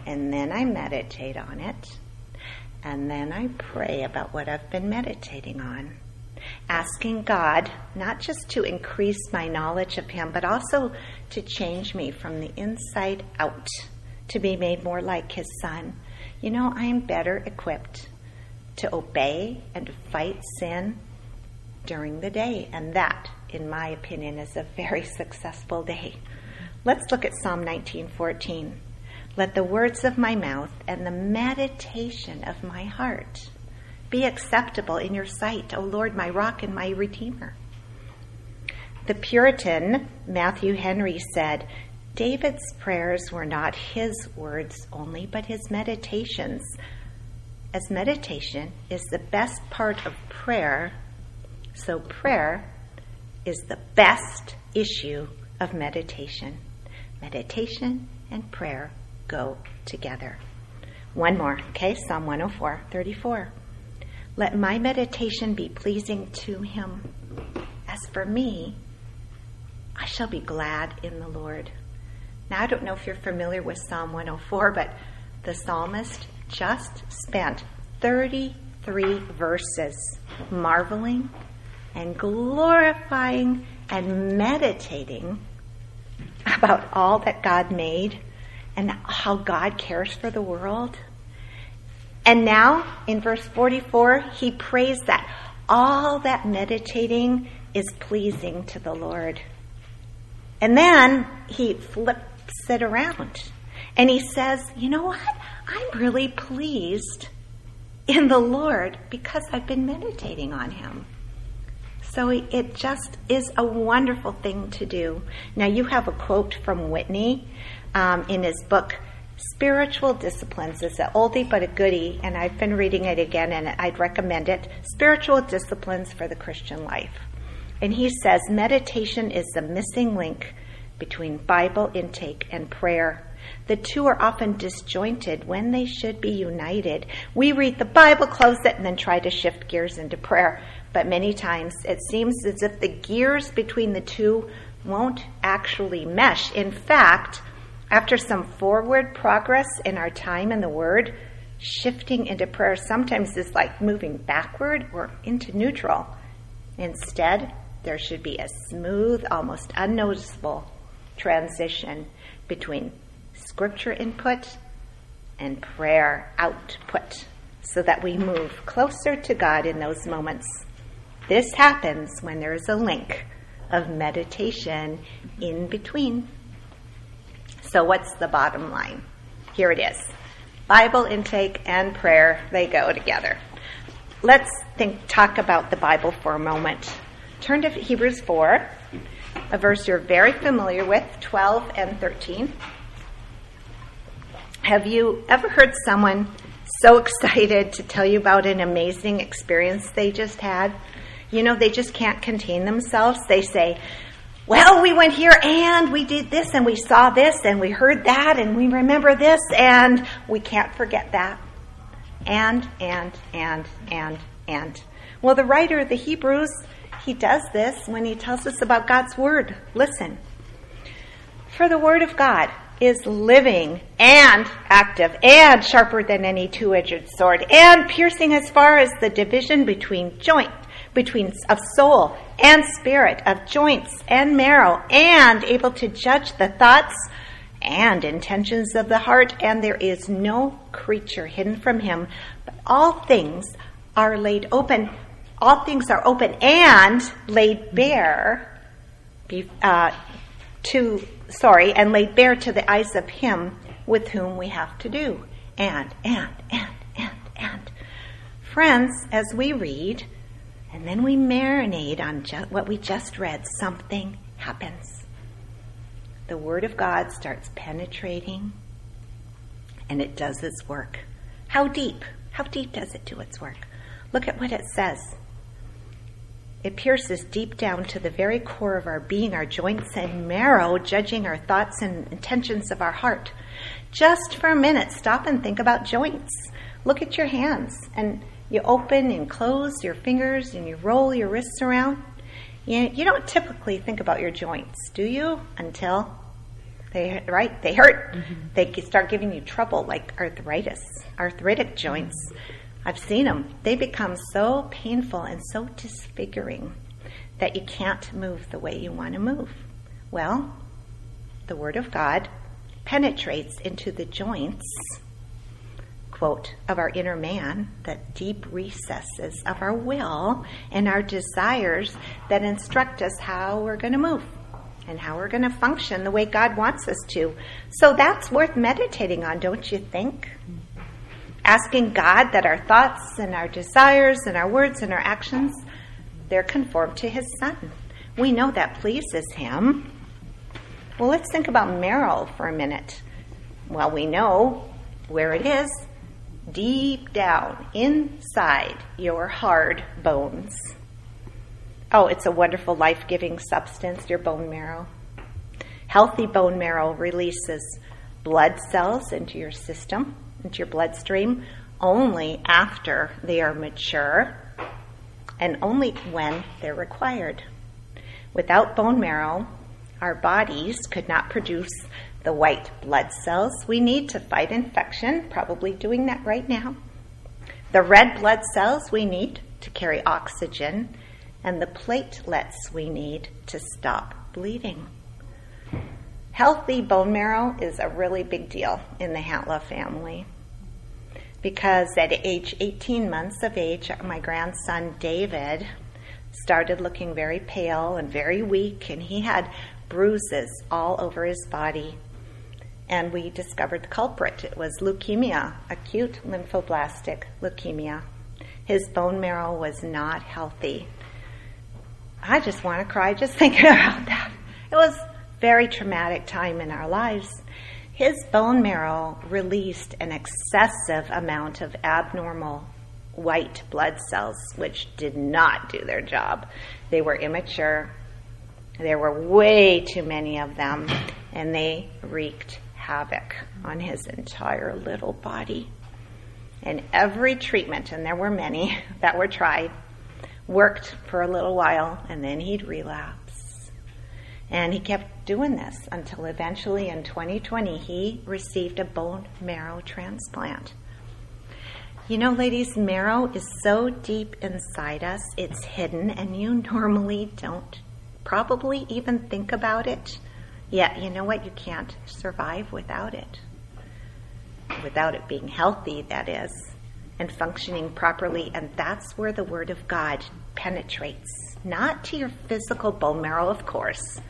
and then I meditate on it and then I pray about what I've been meditating on. Asking God not just to increase my knowledge of Him, but also to change me from the inside out, to be made more like His Son. You know, I am better equipped to obey and to fight sin during the day. And that, in my opinion, is a very *laughs* successful day. Let's look at Psalm 19:14. Let the words of my mouth and the meditation of my heart be acceptable in your sight, O Lord, my rock and my redeemer. The Puritan Matthew Henry said, David's prayers were not his words only, but his meditations. As meditation is the best part of prayer, so prayer is the best issue of meditation. Meditation and prayer go together. One more, okay? Psalm 104, 34. Let my meditation be pleasing to him. As for me, I shall be glad in the Lord. Now, I don't know if you're familiar with Psalm 104, but the psalmist just spent 33 verses marveling and glorifying and meditating about all that God made and how God cares for the world. And now, in verse 44, he prays that all that meditating is pleasing to the Lord. And then he flips it around and he says, You know what? I'm really pleased in the Lord because I've been meditating on him. So it just is a wonderful thing to do. Now, you have a quote from Whitney um, in his book, Spiritual Disciplines. It's an oldie but a goodie, and I've been reading it again, and I'd recommend it. Spiritual Disciplines for the Christian Life. And he says meditation is the missing link between Bible intake and prayer. The two are often disjointed when they should be united. We read the Bible, close it, and then try to shift gears into prayer. But many times it seems as if the gears between the two won't actually mesh. In fact, after some forward progress in our time in the Word, shifting into prayer sometimes is like moving backward or into neutral. Instead, there should be a smooth, almost unnoticeable transition between scripture input and prayer output so that we move closer to God in those moments. This happens when there is a link of meditation in between. So, what's the bottom line? Here it is Bible intake and prayer, they go together. Let's think, talk about the Bible for a moment. Turn to Hebrews 4, a verse you're very familiar with, 12 and 13. Have you ever heard someone so *laughs* excited to tell you about an amazing experience they just had? You know, they just can't contain themselves. They say, well, we went here and we did this and we saw this and we heard that and we remember this and we can't forget that. And, and, and, and, and. Well, the writer of the Hebrews he does this when he tells us about God's Word. Listen. For the Word of God is living and active and sharper than any two-edged sword and piercing as far as the division between joint between of soul and spirit of joints and marrow and able to judge the thoughts and intentions of the heart and there is no creature hidden from him. But all things are laid open all things are open and laid bare uh, to sorry and laid bare to the eyes of him with whom we have to do. And and and and and. Friends as we read and then we marinate on ju- what we just read. Something happens. The word of god starts penetrating and it does its work. How deep? How deep does it do its work? Look at what it says. It pierces deep down to the very core of our being, our joints and marrow, judging our thoughts and intentions of our heart. Just for a minute, stop and think about joints. Look at your hands. And you open and close your fingers and you roll your wrists around. You, you don't typically think about your joints, do you? Until they right they hurt. Mm-hmm. They start giving you trouble like arthritis, arthritic joints. I've seen them. They become so painful and so disfiguring that you can't move the way you want to move. Well, the Word of God penetrates into the joints, quote, of our inner man, the deep recesses of our will and our desires that instruct us how we're going to move and how we're going to function the way God wants us to. So that's worth meditating on, don't you think? asking God that our thoughts and our desires and our words and our actions they're conformed to his son. We know that pleases him. Well, let's think about marrow for a minute. Well, we know where it is deep down inside your hard bones. Oh, it's a wonderful life giving substance, your bone marrow. Healthy bone marrow releases blood cells into your system, into your bloodstream, only after they are mature and only when they're required. Without bone marrow, our bodies could not produce the white blood cells we need to fight infection, probably doing that right now, the red blood cells we need to carry oxygen, and the platelets we need to stop bleeding. Healthy bone marrow is a really big deal in the Hatla family because at age 18 months of age, my grandson David started looking very pale and very weak, and he had bruises all over his body. And we discovered the culprit. It was leukemia, acute lymphoblastic leukemia. His bone marrow was not healthy. I just want to cry just *laughs* thinking about that. It was very traumatic time in our lives. His bone marrow released an excessive amount of abnormal white blood cells, which did not do their job. They were immature. There were way too many of them, and they wreaked havoc on his entire little body. And every treatment, and there were many *laughs* that were tried, worked for a little while, and then he'd relapse. And he kept doing this until eventually in 2020 he received a bone marrow transplant. You know, ladies, marrow is so deep inside us, it's hidden, and you normally don't probably even think about it. Yet, you know what? You can't survive without it. Without it being healthy, that is, and functioning properly. And that's where the Word of God penetrates not to your physical bone marrow, of course,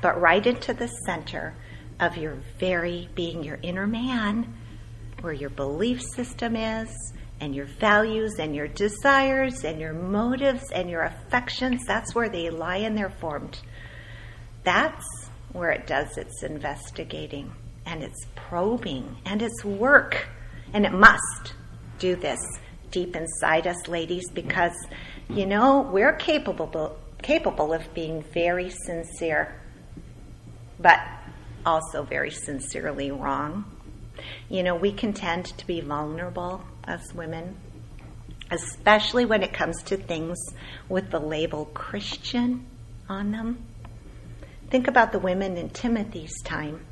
but right into the center of your very being, your inner man, where your belief system is, and your values, and your desires, and your motives, and your affections. That's where they lie and they're formed. That's where it does its investigating, and its probing, and its work. And it must do this deep inside us, ladies, because you know, we're capable, capable of being very sincere, but also very sincerely wrong. You know, we can tend to be vulnerable as women, especially when it comes to things with the label Christian on them. Think about the women in Timothy's time.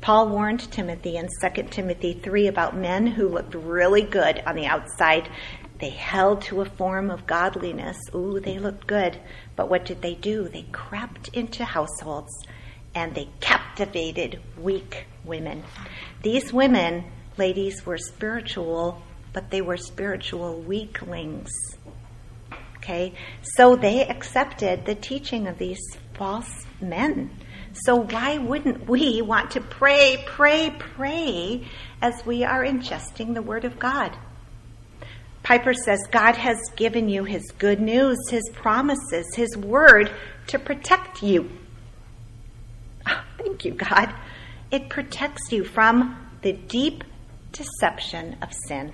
Paul warned Timothy in 2 Timothy 3 about men who looked really good on the outside they held to a form of godliness. Ooh, they looked good. But what did they do? They crept into households and they captivated weak women. These women, ladies, were spiritual, but they were spiritual weaklings. Okay? So they accepted the teaching of these false men. So why wouldn't we want to pray, pray, pray as we are ingesting the Word of God? Piper says God has given you His good news, His promises, His word to protect you. Oh, thank you, God. It protects you from the deep deception of sin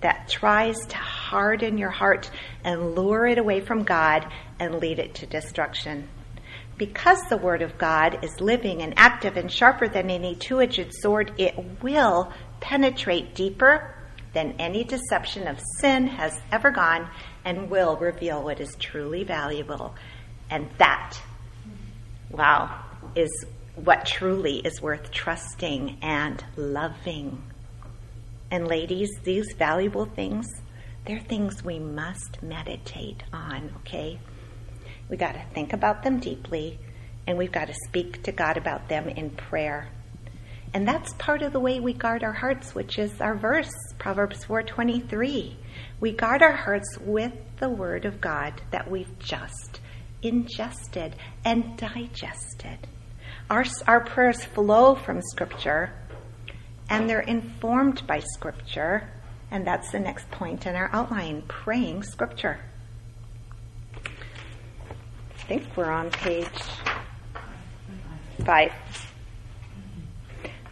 that tries to harden your heart and lure it away from God and lead it to destruction. Because the Word of God is living and active and sharper than any two edged sword, it will penetrate deeper than any deception of sin has ever gone and will reveal what is truly valuable. And that, wow, is what truly is worth trusting and loving. And ladies, these valuable things, they're things we must meditate on, okay? We got to think about them deeply and we've got to speak to God about them in prayer. And that's part of the way we guard our hearts, which is our verse, Proverbs 4:23. We guard our hearts with the word of God that we've just ingested and digested. Our, our prayers flow from Scripture and they're informed by Scripture. And that's the next point in our outline praying Scripture. I think we're on page five.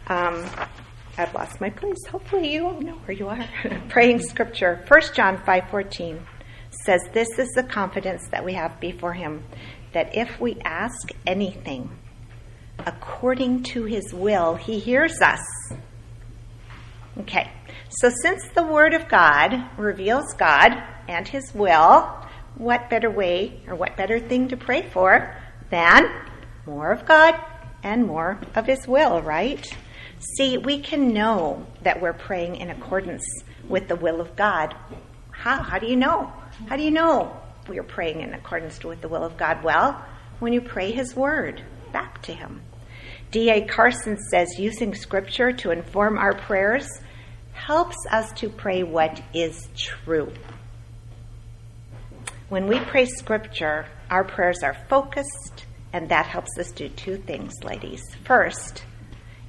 Um, I've lost my place. Hopefully you all know where you are. *laughs* Praying scripture. 1 John 5:14 says this is the confidence that we have before him that if we ask anything according to his will, he hears us. Okay, so since the Word of God reveals God and his will, what better way or what better thing to pray for than more of God and more of his will, right? See, we can know that we're praying in accordance with the will of God. How? How do you know? How do you know we are praying in accordance with the will of God? Well, when you pray His Word back to Him. D.A. Carson says using Scripture to inform our prayers helps us to pray what is true. When we pray Scripture, our prayers are focused, and that helps us do two things, ladies. First,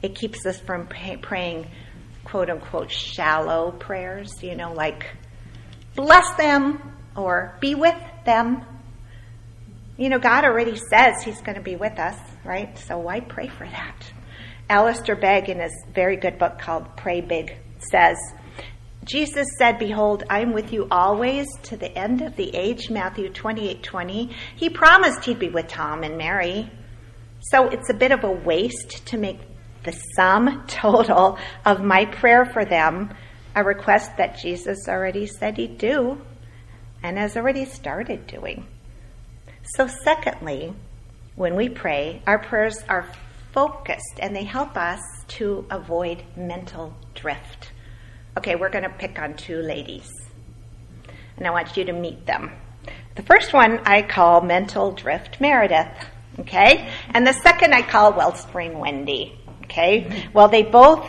it keeps us from pay, praying quote unquote shallow prayers, you know, like bless them or be with them. You know, God already says He's going to be with us, right? So why pray for that? Alistair Begg, in his very good book called Pray Big, says, Jesus said, Behold, I am with you always to the end of the age, Matthew 28 20. He promised he'd be with Tom and Mary. So it's a bit of a waste to make the sum *laughs* total of my prayer for them a request that Jesus already said he'd do and has already started doing. So, secondly, when we pray, our prayers are focused and they help us to avoid mental drift. Okay, we're going to pick on two ladies, and I want you to meet them. The first one I call Mental Drift Meredith, okay? And the second I call Wellspring Wendy. Okay? Well, they both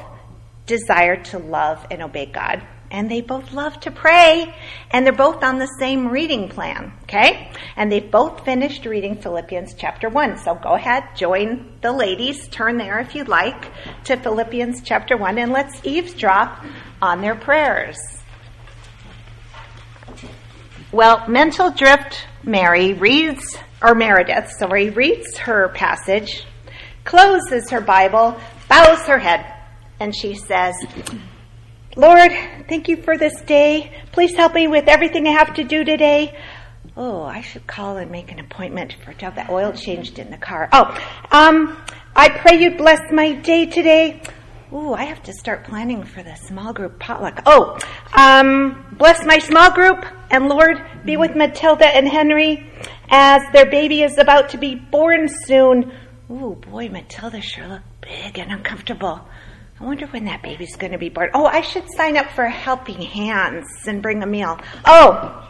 desire to love and obey God. And they both love to pray. And they're both on the same reading plan. Okay? And they've both finished reading Philippians chapter 1. So go ahead, join the ladies. Turn there if you'd like to Philippians chapter 1 and let's eavesdrop on their prayers. Well, mental drift Mary reads, or Meredith, sorry, reads her passage closes her Bible, bows her head, and she says, Lord, thank you for this day. Please help me with everything I have to do today. Oh, I should call and make an appointment for to have the oil changed in the car. Oh, um, I pray you bless my day today. Ooh, I have to start planning for the small group potluck. Oh, um, bless my small group and Lord, be with Matilda and Henry as their baby is about to be born soon. Ooh, boy, Matilda sure looked big and uncomfortable. I wonder when that baby's going to be born. Oh, I should sign up for helping hands and bring a meal. Oh,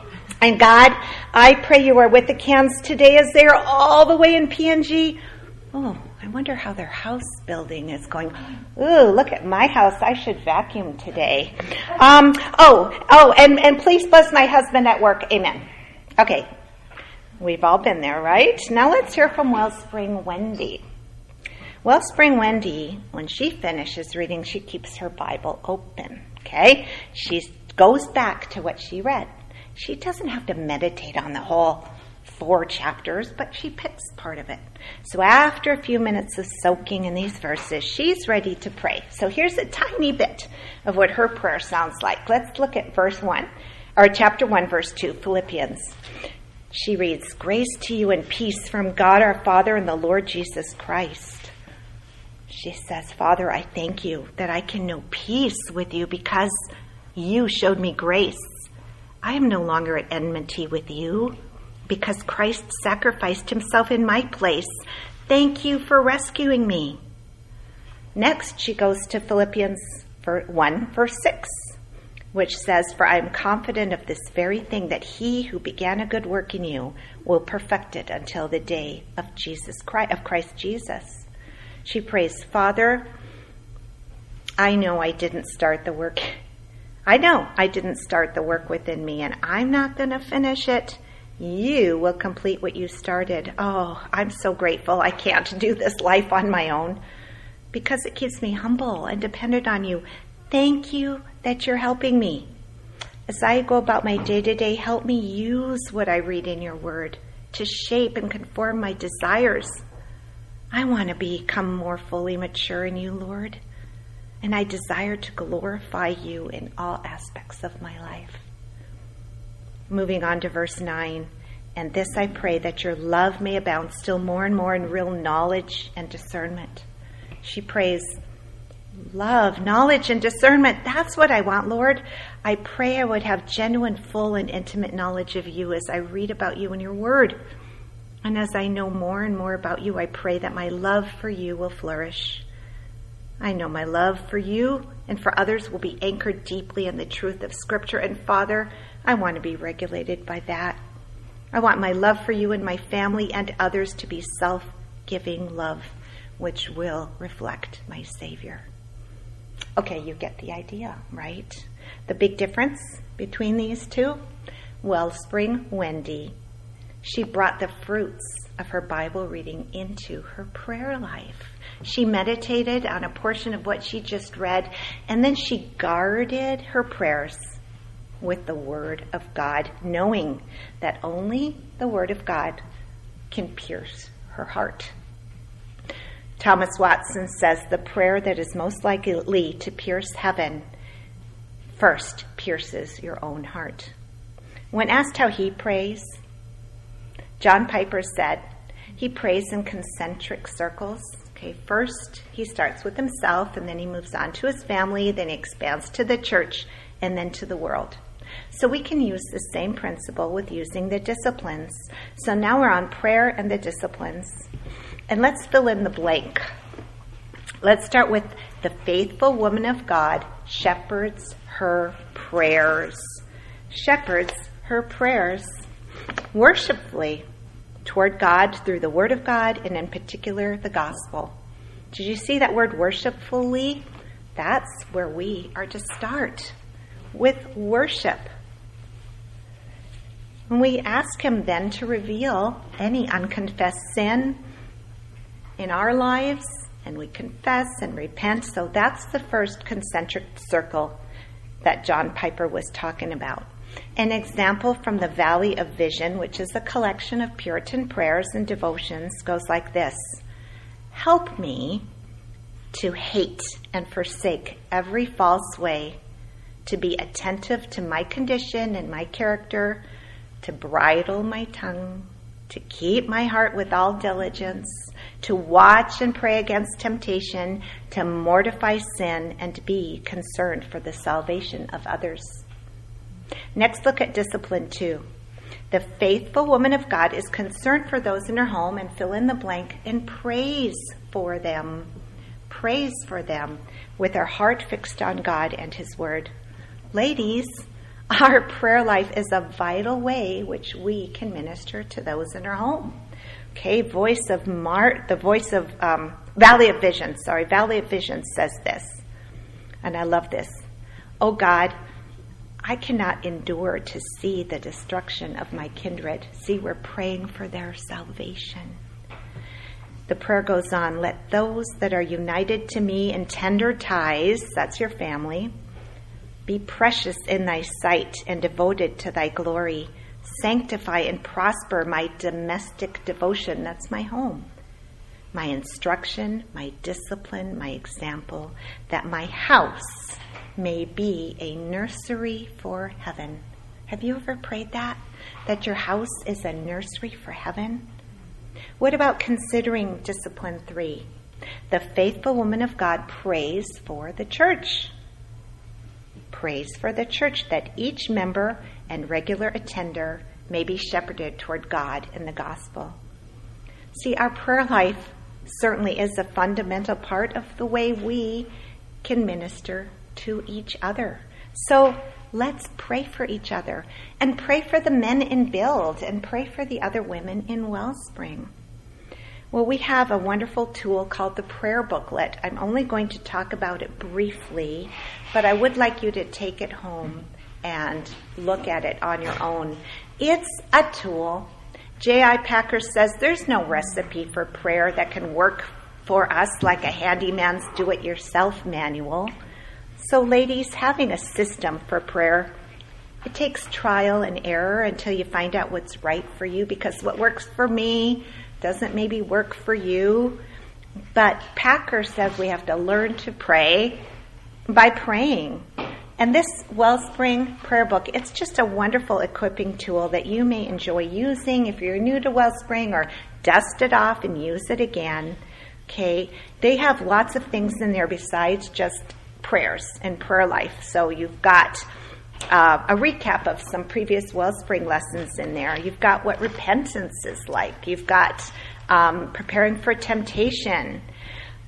and God, I pray you are with the cans today as they are all the way in PNG. Oh, I wonder how their house building is going. Ooh, look at my house. I should vacuum today. Um, oh, oh, and, and please bless my husband at work. Amen. Okay, We've all been there, right? Now let's hear from Wellspring Wendy. Wellspring Wendy, when she finishes reading, she keeps her Bible open. Okay? She goes back to what she read. She doesn't have to meditate on the whole four chapters, but she picks part of it. So after a few minutes of soaking in these verses, she's ready to pray. So here's a tiny bit of what her prayer sounds like. Let's look at verse 1, or chapter 1, verse 2, Philippians. She reads, Grace to you and peace from God our Father and the Lord Jesus Christ. She says, Father, I thank you that I can know peace with you because you showed me grace. I am no longer at enmity with you because Christ sacrificed himself in my place. Thank you for rescuing me. Next, she goes to Philippians 1, verse 6 which says, For I am confident of this very thing, that he who began a good work in you will perfect it until the day of Jesus Christ, of Christ Jesus. She prays, Father, I know I didn't start the work. I know I didn't start the work within me, and I'm not going to finish it. You will complete what you started. Oh, I'm so grateful I can't do this life on my own because it keeps me humble and dependent on you. Thank you that you're helping me. As I go about my day to day, help me use what I read in your word to shape and conform my desires. I want to become more fully mature in you, Lord, and I desire to glorify you in all aspects of my life. Moving on to verse 9 And this I pray that your love may abound still more and more in real knowledge and discernment. She prays, love, knowledge, and discernment. That's what I want, Lord. I pray I would have genuine, full, and intimate knowledge of you as I read about you in your word. And as I know more and more about you, I pray that my love for you will flourish. I know my love for you and for others will be anchored deeply in the truth of Scripture. And Father, I want to be regulated by that. I want my love for you and my family and others to be self giving love, which will reflect my Savior. Okay, you get the idea, right? The big difference between these two? Wellspring Wendy. She brought the fruits of her Bible reading into her prayer life. She meditated on a portion of what she just read, and then she guarded her prayers with the Word of God, knowing that only the Word of God can pierce her heart. Thomas Watson says the prayer that is most likely to pierce heaven first pierces your own heart. When asked how he prays, John Piper said he prays in concentric circles. Okay, first he starts with himself and then he moves on to his family, then he expands to the church and then to the world. So we can use the same principle with using the disciplines. So now we're on prayer and the disciplines. And let's fill in the blank. Let's start with the faithful woman of God shepherds her prayers. Shepherds her prayers worshipfully toward God through the Word of God and, in particular, the gospel. Did you see that word worshipfully? That's where we are to start with worship. And we ask Him then to reveal any unconfessed sin in our lives, and we confess and repent. So that's the first concentric circle that John Piper was talking about. An example from the Valley of Vision, which is a collection of Puritan prayers and devotions, goes like this Help me to hate and forsake every false way, to be attentive to my condition and my character, to bridle my tongue, to keep my heart with all diligence, to watch and pray against temptation, to mortify sin, and to be concerned for the salvation of others. Next, look at discipline two. The faithful woman of God is concerned for those in her home and fill in the blank and prays for them. Prays for them with her heart fixed on God and His Word. Ladies, *laughs* our prayer life is a vital way which we can minister to those in our home. Okay, voice of Mart, the voice of um, Valley of Vision, sorry, Valley of Vision says this, and I love this. Oh God, I cannot endure to see the destruction of my kindred. See, we're praying for their salvation. The prayer goes on Let those that are united to me in tender ties, that's your family, be precious in thy sight and devoted to thy glory. Sanctify and prosper my domestic devotion. That's my home. My instruction, my discipline, my example, that my house may be a nursery for heaven. Have you ever prayed that? That your house is a nursery for heaven? What about considering discipline three? The faithful woman of God prays for the church prays for the church that each member and regular attender may be shepherded toward God in the gospel. See, our prayer life certainly is a fundamental part of the way we can minister to each other. So let's pray for each other and pray for the men in Build and pray for the other women in Wellspring. Well, we have a wonderful tool called the prayer booklet. I'm only going to talk about it briefly, but I would like you to take it home and look at it on your own. It's a tool. J.I. Packer says there's no recipe for prayer that can work for us like a handyman's do it yourself manual. So, ladies, having a system for prayer, it takes trial and error until you find out what's right for you because what works for me doesn't maybe work for you. But Packer says we have to learn to pray by praying. And this Wellspring prayer book, it's just a wonderful equipping tool that you may enjoy using if you're new to Wellspring or dust it off and use it again. Okay, they have lots of things in there besides just prayers and prayer life. So you've got uh, a recap of some previous Wellspring lessons in there. You've got what repentance is like. You've got um, preparing for temptation.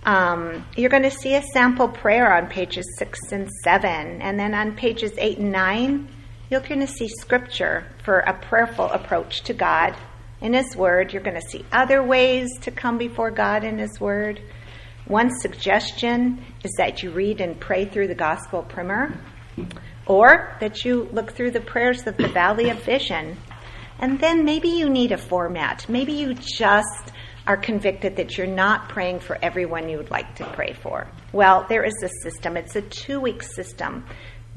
Um, you're going to see a sample prayer on pages six and seven, and then on pages eight and nine, you're going to see scripture for a prayerful approach to God in His Word. You're going to see other ways to come before God in His Word. One suggestion is that you read and pray through the Gospel Primer, or that you look through the prayers of the Valley of Vision. And then maybe you need a format. Maybe you just are convicted that you're not praying for everyone you would like to pray for. Well, there is a system. It's a two week system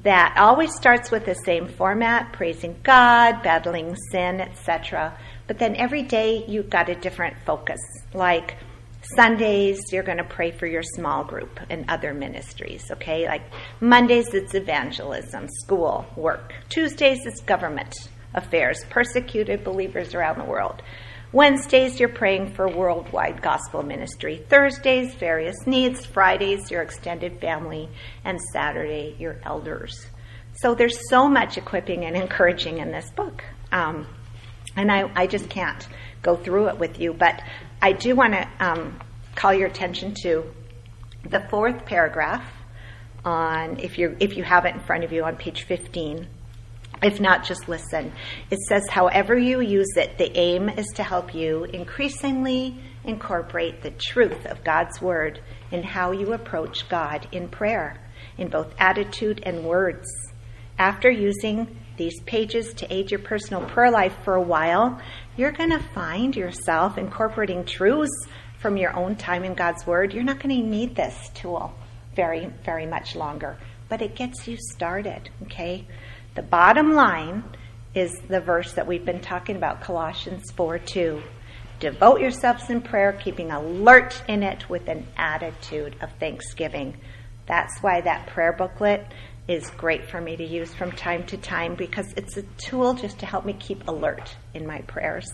that always starts with the same format praising God, battling sin, etc. But then every day you've got a different focus. Like Sundays, you're going to pray for your small group and other ministries, okay? Like Mondays, it's evangelism, school, work. Tuesdays, it's government affairs, persecuted believers around the world. Wednesdays, you're praying for worldwide gospel ministry. Thursdays, various needs. Fridays, your extended family. And Saturday, your elders. So there's so much equipping and encouraging in this book. Um, and I, I, just can't go through it with you, but I do want to um, call your attention to the fourth paragraph on, if, you if you have it in front of you, on page 15 if not, just listen. It says, however you use it, the aim is to help you increasingly incorporate the truth of God's Word in how you approach God in prayer, in both attitude and words. After using these pages to aid your personal prayer life for a while, you're going to find yourself incorporating truths from your own time in God's Word. You're not going to need this tool very, very much longer, but it gets you started, okay? The bottom line is the verse that we've been talking about, Colossians 4 2. Devote yourselves in prayer, keeping alert in it with an attitude of thanksgiving. That's why that prayer booklet is great for me to use from time to time because it's a tool just to help me keep alert in my prayers.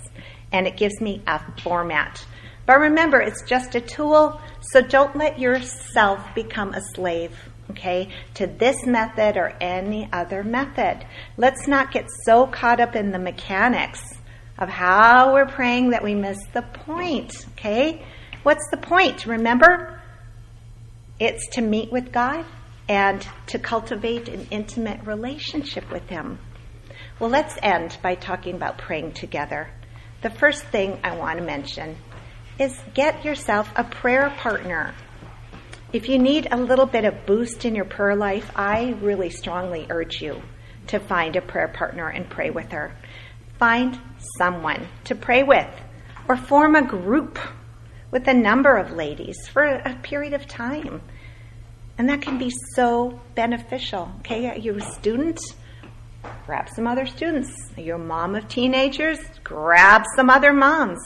And it gives me a format. But remember, it's just a tool, so don't let yourself become a slave okay, to this method or any other method. Let's not get so caught up in the mechanics of how we're praying that we miss the point, okay? What's the point? Remember, it's to meet with God and to cultivate an intimate relationship with Him. Well, let's end by talking about praying together. The first thing I want to mention is get yourself a prayer partner. If you need a little bit of boost in your prayer life, I really strongly urge you to find a prayer partner and pray with her. Find someone to pray with or form a group with a number of ladies for a period of time. And that can be so beneficial. Okay, you're you a student? Grab some other students. Are you a mom of teenagers? Grab some other moms.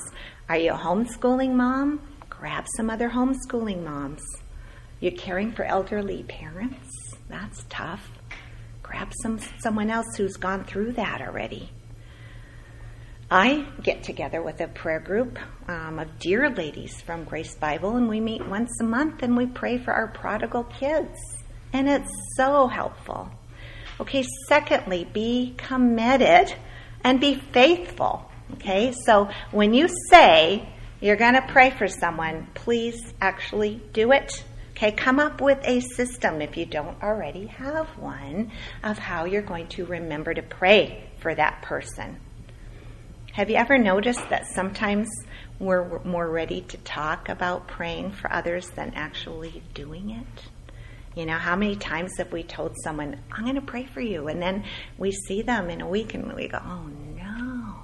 Are you a homeschooling mom? Grab some other homeschooling moms. You're caring for elderly parents? That's tough. Grab some someone else who's gone through that already. I get together with a prayer group um, of dear ladies from Grace Bible, and we meet once a month and we pray for our prodigal kids. And it's so helpful. Okay, secondly, be committed and be faithful. Okay, so when you say you're going to pray for someone, please actually do it. Okay, come up with a system if you don't already have one of how you're going to remember to pray for that person. Have you ever noticed that sometimes we're more ready to talk about praying for others than actually doing it? You know, how many times have we told someone, I'm going to pray for you, and then we see them in a week and we go, oh no.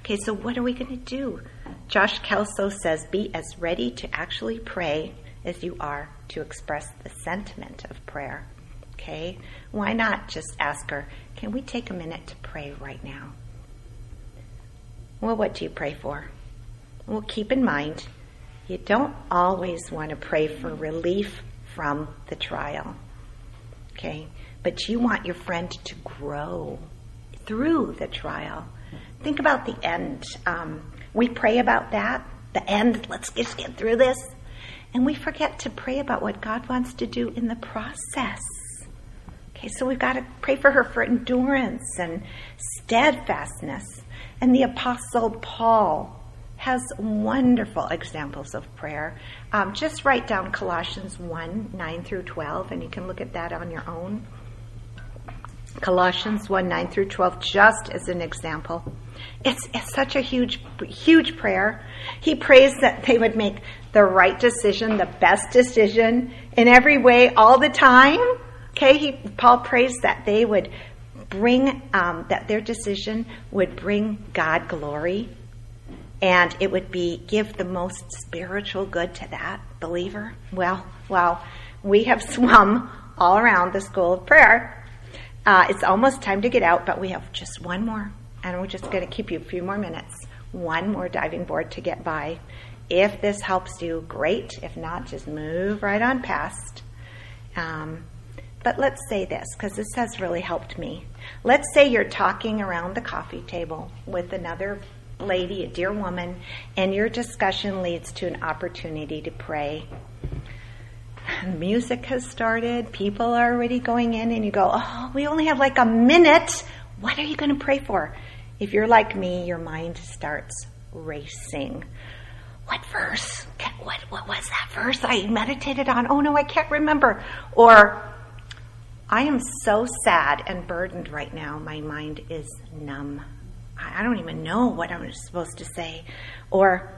Okay, so what are we going to do? Josh Kelso says, be as ready to actually pray as you are to express the sentiment of prayer. Okay? Why not just ask her, can we take a minute to pray right now? Well, what do you pray for? Well, keep in mind, you don't always want to pray for relief from the trial. Okay? but you want your friend to grow through the trial. Think about the end. Um, we pray about that, the end. Let's just get through this. And we forget to pray about what God wants to do in the process. Okay, so we've got to pray for her for endurance and steadfastness. And the Apostle Paul has wonderful examples of prayer. Um, just write down Colossians 1 9 through 12, and you can look at that on your own. Colossians 1 9 through 12, just as an example. It's, it's such a huge, huge prayer. He prays that they would make the right decision, the best decision in every way, all the time. Okay, he, Paul prays that they would bring, um, that their decision would bring God glory and it would be give the most spiritual good to that believer. Well, well, we have *laughs* swum all around the school of prayer. Uh, it's almost time to get out, but we have just one more, and we're just going to keep you a few more minutes. One more diving board to get by. If this helps you, great. If not, just move right on past. Um, but let's say this, because this has really helped me. Let's say you're talking around the coffee table with another lady, a dear woman, and your discussion leads to an opportunity to pray. Music has started, people are already going in, and you go, Oh, we only have like a minute. What are you going to pray for? If you're like me, your mind starts racing. What verse? What, what was that verse I meditated on? Oh no, I can't remember. Or, I am so sad and burdened right now, my mind is numb. I don't even know what I'm supposed to say. Or,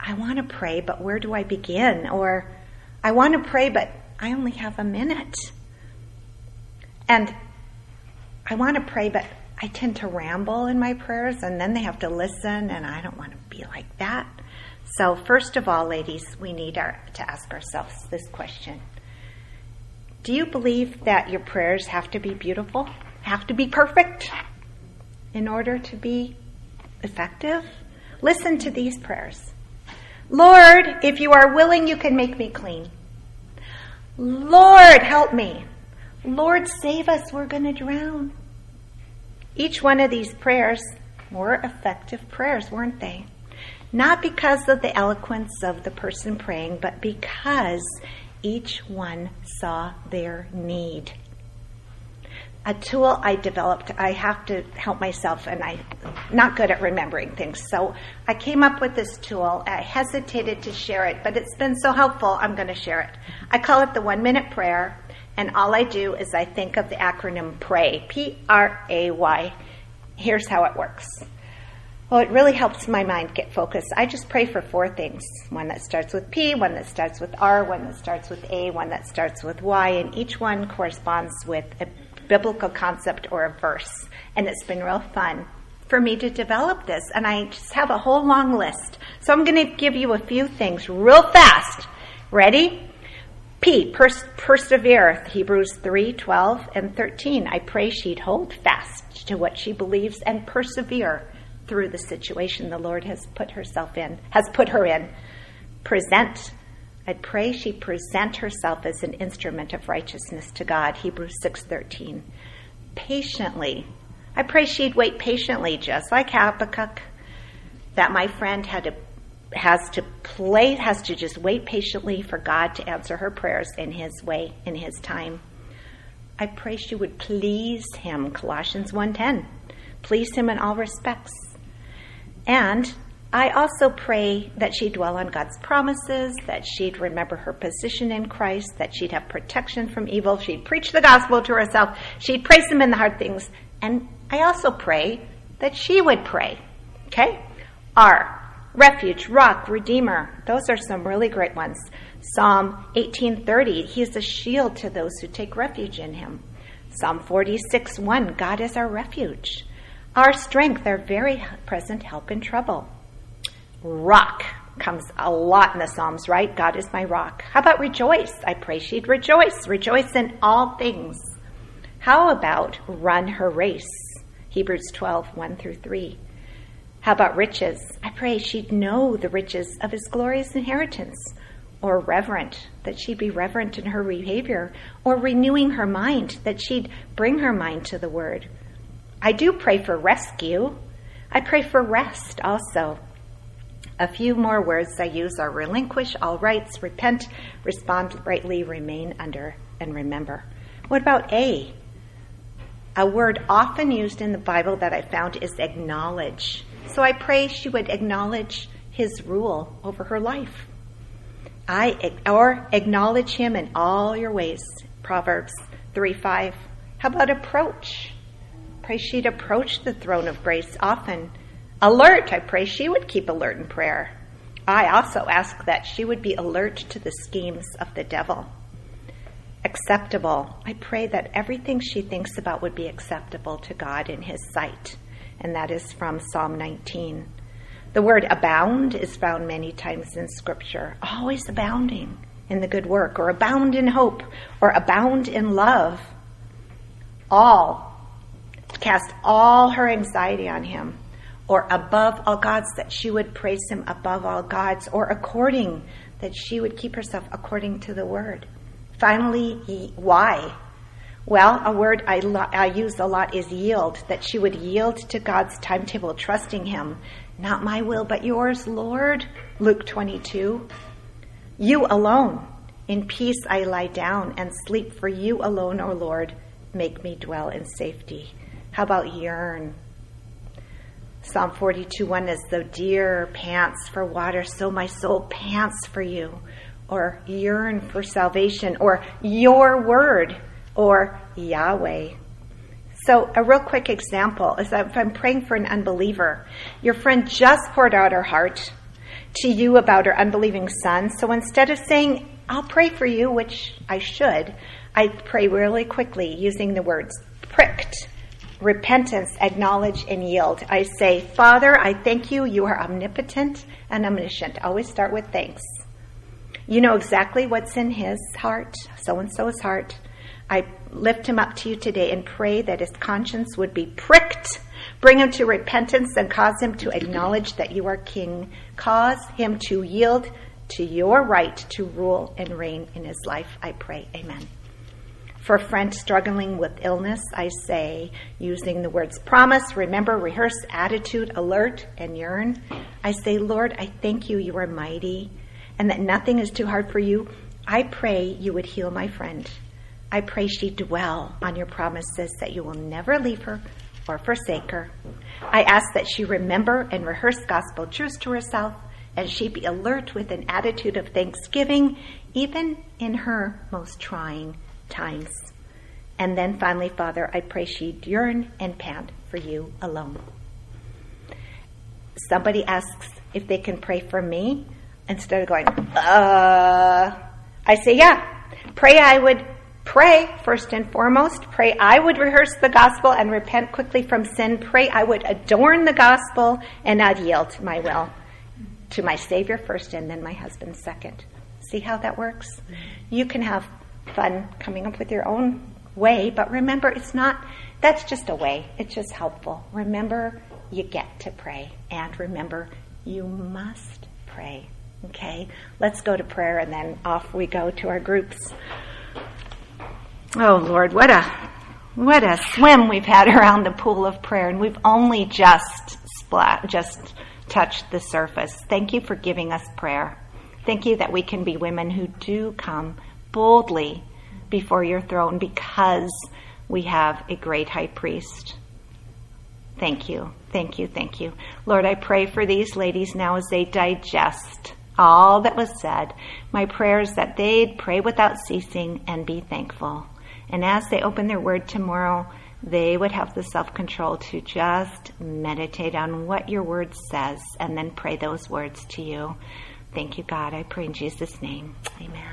I want to pray, but where do I begin? Or, I want to pray, but I only have a minute. And I want to pray, but I tend to ramble in my prayers, and then they have to listen, and I don't want to be like that. So, first of all, ladies, we need our, to ask ourselves this question Do you believe that your prayers have to be beautiful, have to be perfect? in order to be effective? Listen to these prayers. Lord, if you are willing, you can make me clean. Lord, help me. Lord, save us. We're going to drown. Each one of these prayers were effective prayers, weren't they? Not because of the eloquence of the person praying, but because each one saw their need a tool I developed. I have to help myself, and I'm not good at remembering things. So I came up with this tool. I hesitated to share it, but it's been so helpful, I'm going to share it. I call it the one minute prayer, and all I do is I think of the acronym PRAY, P R A Y. Here's how it works. Well, it really helps my mind get focused. I just pray for four things one that starts with P, one that starts with R, one that starts with A, one that starts with Y, and each one corresponds with a biblical concept or a verse. And it's been real fun for me to develop this. And I just have a whole long list. So I'm going to give you a few things real fast. Ready? P, pers- persevere, Hebrews 3 12 and 13. I pray she'd hold fast to what she believes and persevere through the situation the Lord has put herself in, has put her in. Present I pray she present herself as an instrument of righteousness to God, Hebrews 6:13. Patiently. I pray she'd wait patiently just like Habakkuk that my friend had to has to play has to just wait patiently for God to answer her prayers in his way in his time. I pray she would please him, Colossians 1:10. Please him in all respects. And I also pray that she'd dwell on God's promises, that she'd remember her position in Christ, that she'd have protection from evil, she'd preach the gospel to herself, she'd praise Him in the hard things. And I also pray that she would pray. Okay? R. Refuge, rock, redeemer. Those are some really great ones. Psalm 18:30, he is a shield to those who take refuge in him. Psalm 46, 1, God is our refuge. Our strength, our very present help in trouble. Rock comes a lot in the Psalms, right? God is my rock. How about rejoice? I pray she'd rejoice. Rejoice in all things. How about run her race? Hebrews 12, 1 through 3. How about riches? I pray she'd know the riches of his glorious inheritance. or reverent, that she'd be reverent in her behavior, or renewing her mind, that she'd bring her mind to the word. I do pray for rescue. I pray for rest also. A few more words I use are relinquish all rights, repent, respond rightly, remain under, and remember. What about A? A word often used in the Bible that I found is acknowledge. So I pray she would acknowledge his rule over her life. I or acknowledge him in all your ways. Proverbs 3 5. How about approach? Pray she'd approach the throne of grace often. Alert, I pray she would keep alert in prayer. I also ask that she would be alert to the schemes of the devil. Acceptable. I pray that everything she thinks about would be acceptable to God in his sight. And that is from Psalm 19. The word abound is found many times in Scripture, always abounding in the good work, or abound in hope, or abound in love. All, cast all her anxiety on him, or above all gods, that she would praise him above all gods, or according, that she would keep herself according to the word. Finally, why? Well, a word I, lo- I use a lot is yield, that she would yield to God's timetable, trusting Him, not my will, but yours, Lord. Luke 22. You alone. In peace I lie down and sleep for you alone, O Lord. Make me dwell in safety. How about yearn? Psalm 42 1 is the deer pants for water, so my soul pants for you. Or yearn for salvation, or your word, or Yahweh. So, a real quick example is that if I'm praying for an unbeliever, your friend just poured out her heart to you about her unbelieving son. So instead of saying, I'll pray for you, which I should, I pray really quickly using the words repentance, acknowledge, and yield. I say, Father, I thank you. You are omnipotent and omniscient. Always start with thanks. You know exactly what's in his heart, so and so's heart. I lift him up to you today and pray that his conscience would be pricked. Bring him to repentance and cause him to acknowledge that you are king. Cause him to yield to your right to rule and reign in his life. I pray. Amen. For friend struggling with illness, I say, using the words promise, remember, rehearse, attitude, alert, and yearn, I say, Lord, I thank you, you are mighty, and that nothing is too hard for you. I pray you would heal my friend. I pray she dwell on your promises that you will never leave her or forsake her. I ask that she remember and rehearse gospel truths to herself, and she be alert with an attitude of thanksgiving, even in her most trying times. And then finally, Father, I pray she'd yearn and pant for you alone. Somebody asks if they can pray for me. Instead of going, uh, I say, yeah, pray I would Pray, first and foremost, pray I would rehearse the gospel and repent quickly from sin. Pray I would adorn the gospel and not yield my will to my Savior first and then my husband second. See how that works? You can have fun coming up with your own way, but remember, it's not, that's just a way. It's just helpful. Remember, you get to pray. And remember, you must pray. Okay? Let's go to prayer and then off we go to our groups. Oh Lord, what a what a swim we've had around the pool of prayer, and we've only just splat, just touched the surface. Thank you for giving us prayer. Thank you that we can be women who do come boldly before your throne because we have a great high priest. Thank you, thank you, thank you. Lord, I pray for these ladies now as they digest all that was said. My prayer is that they'd pray without ceasing and be thankful. And as they open their word tomorrow, they would have the self control to just meditate on what your word says and then pray those words to you. Thank you, God. I pray in Jesus' name. Amen.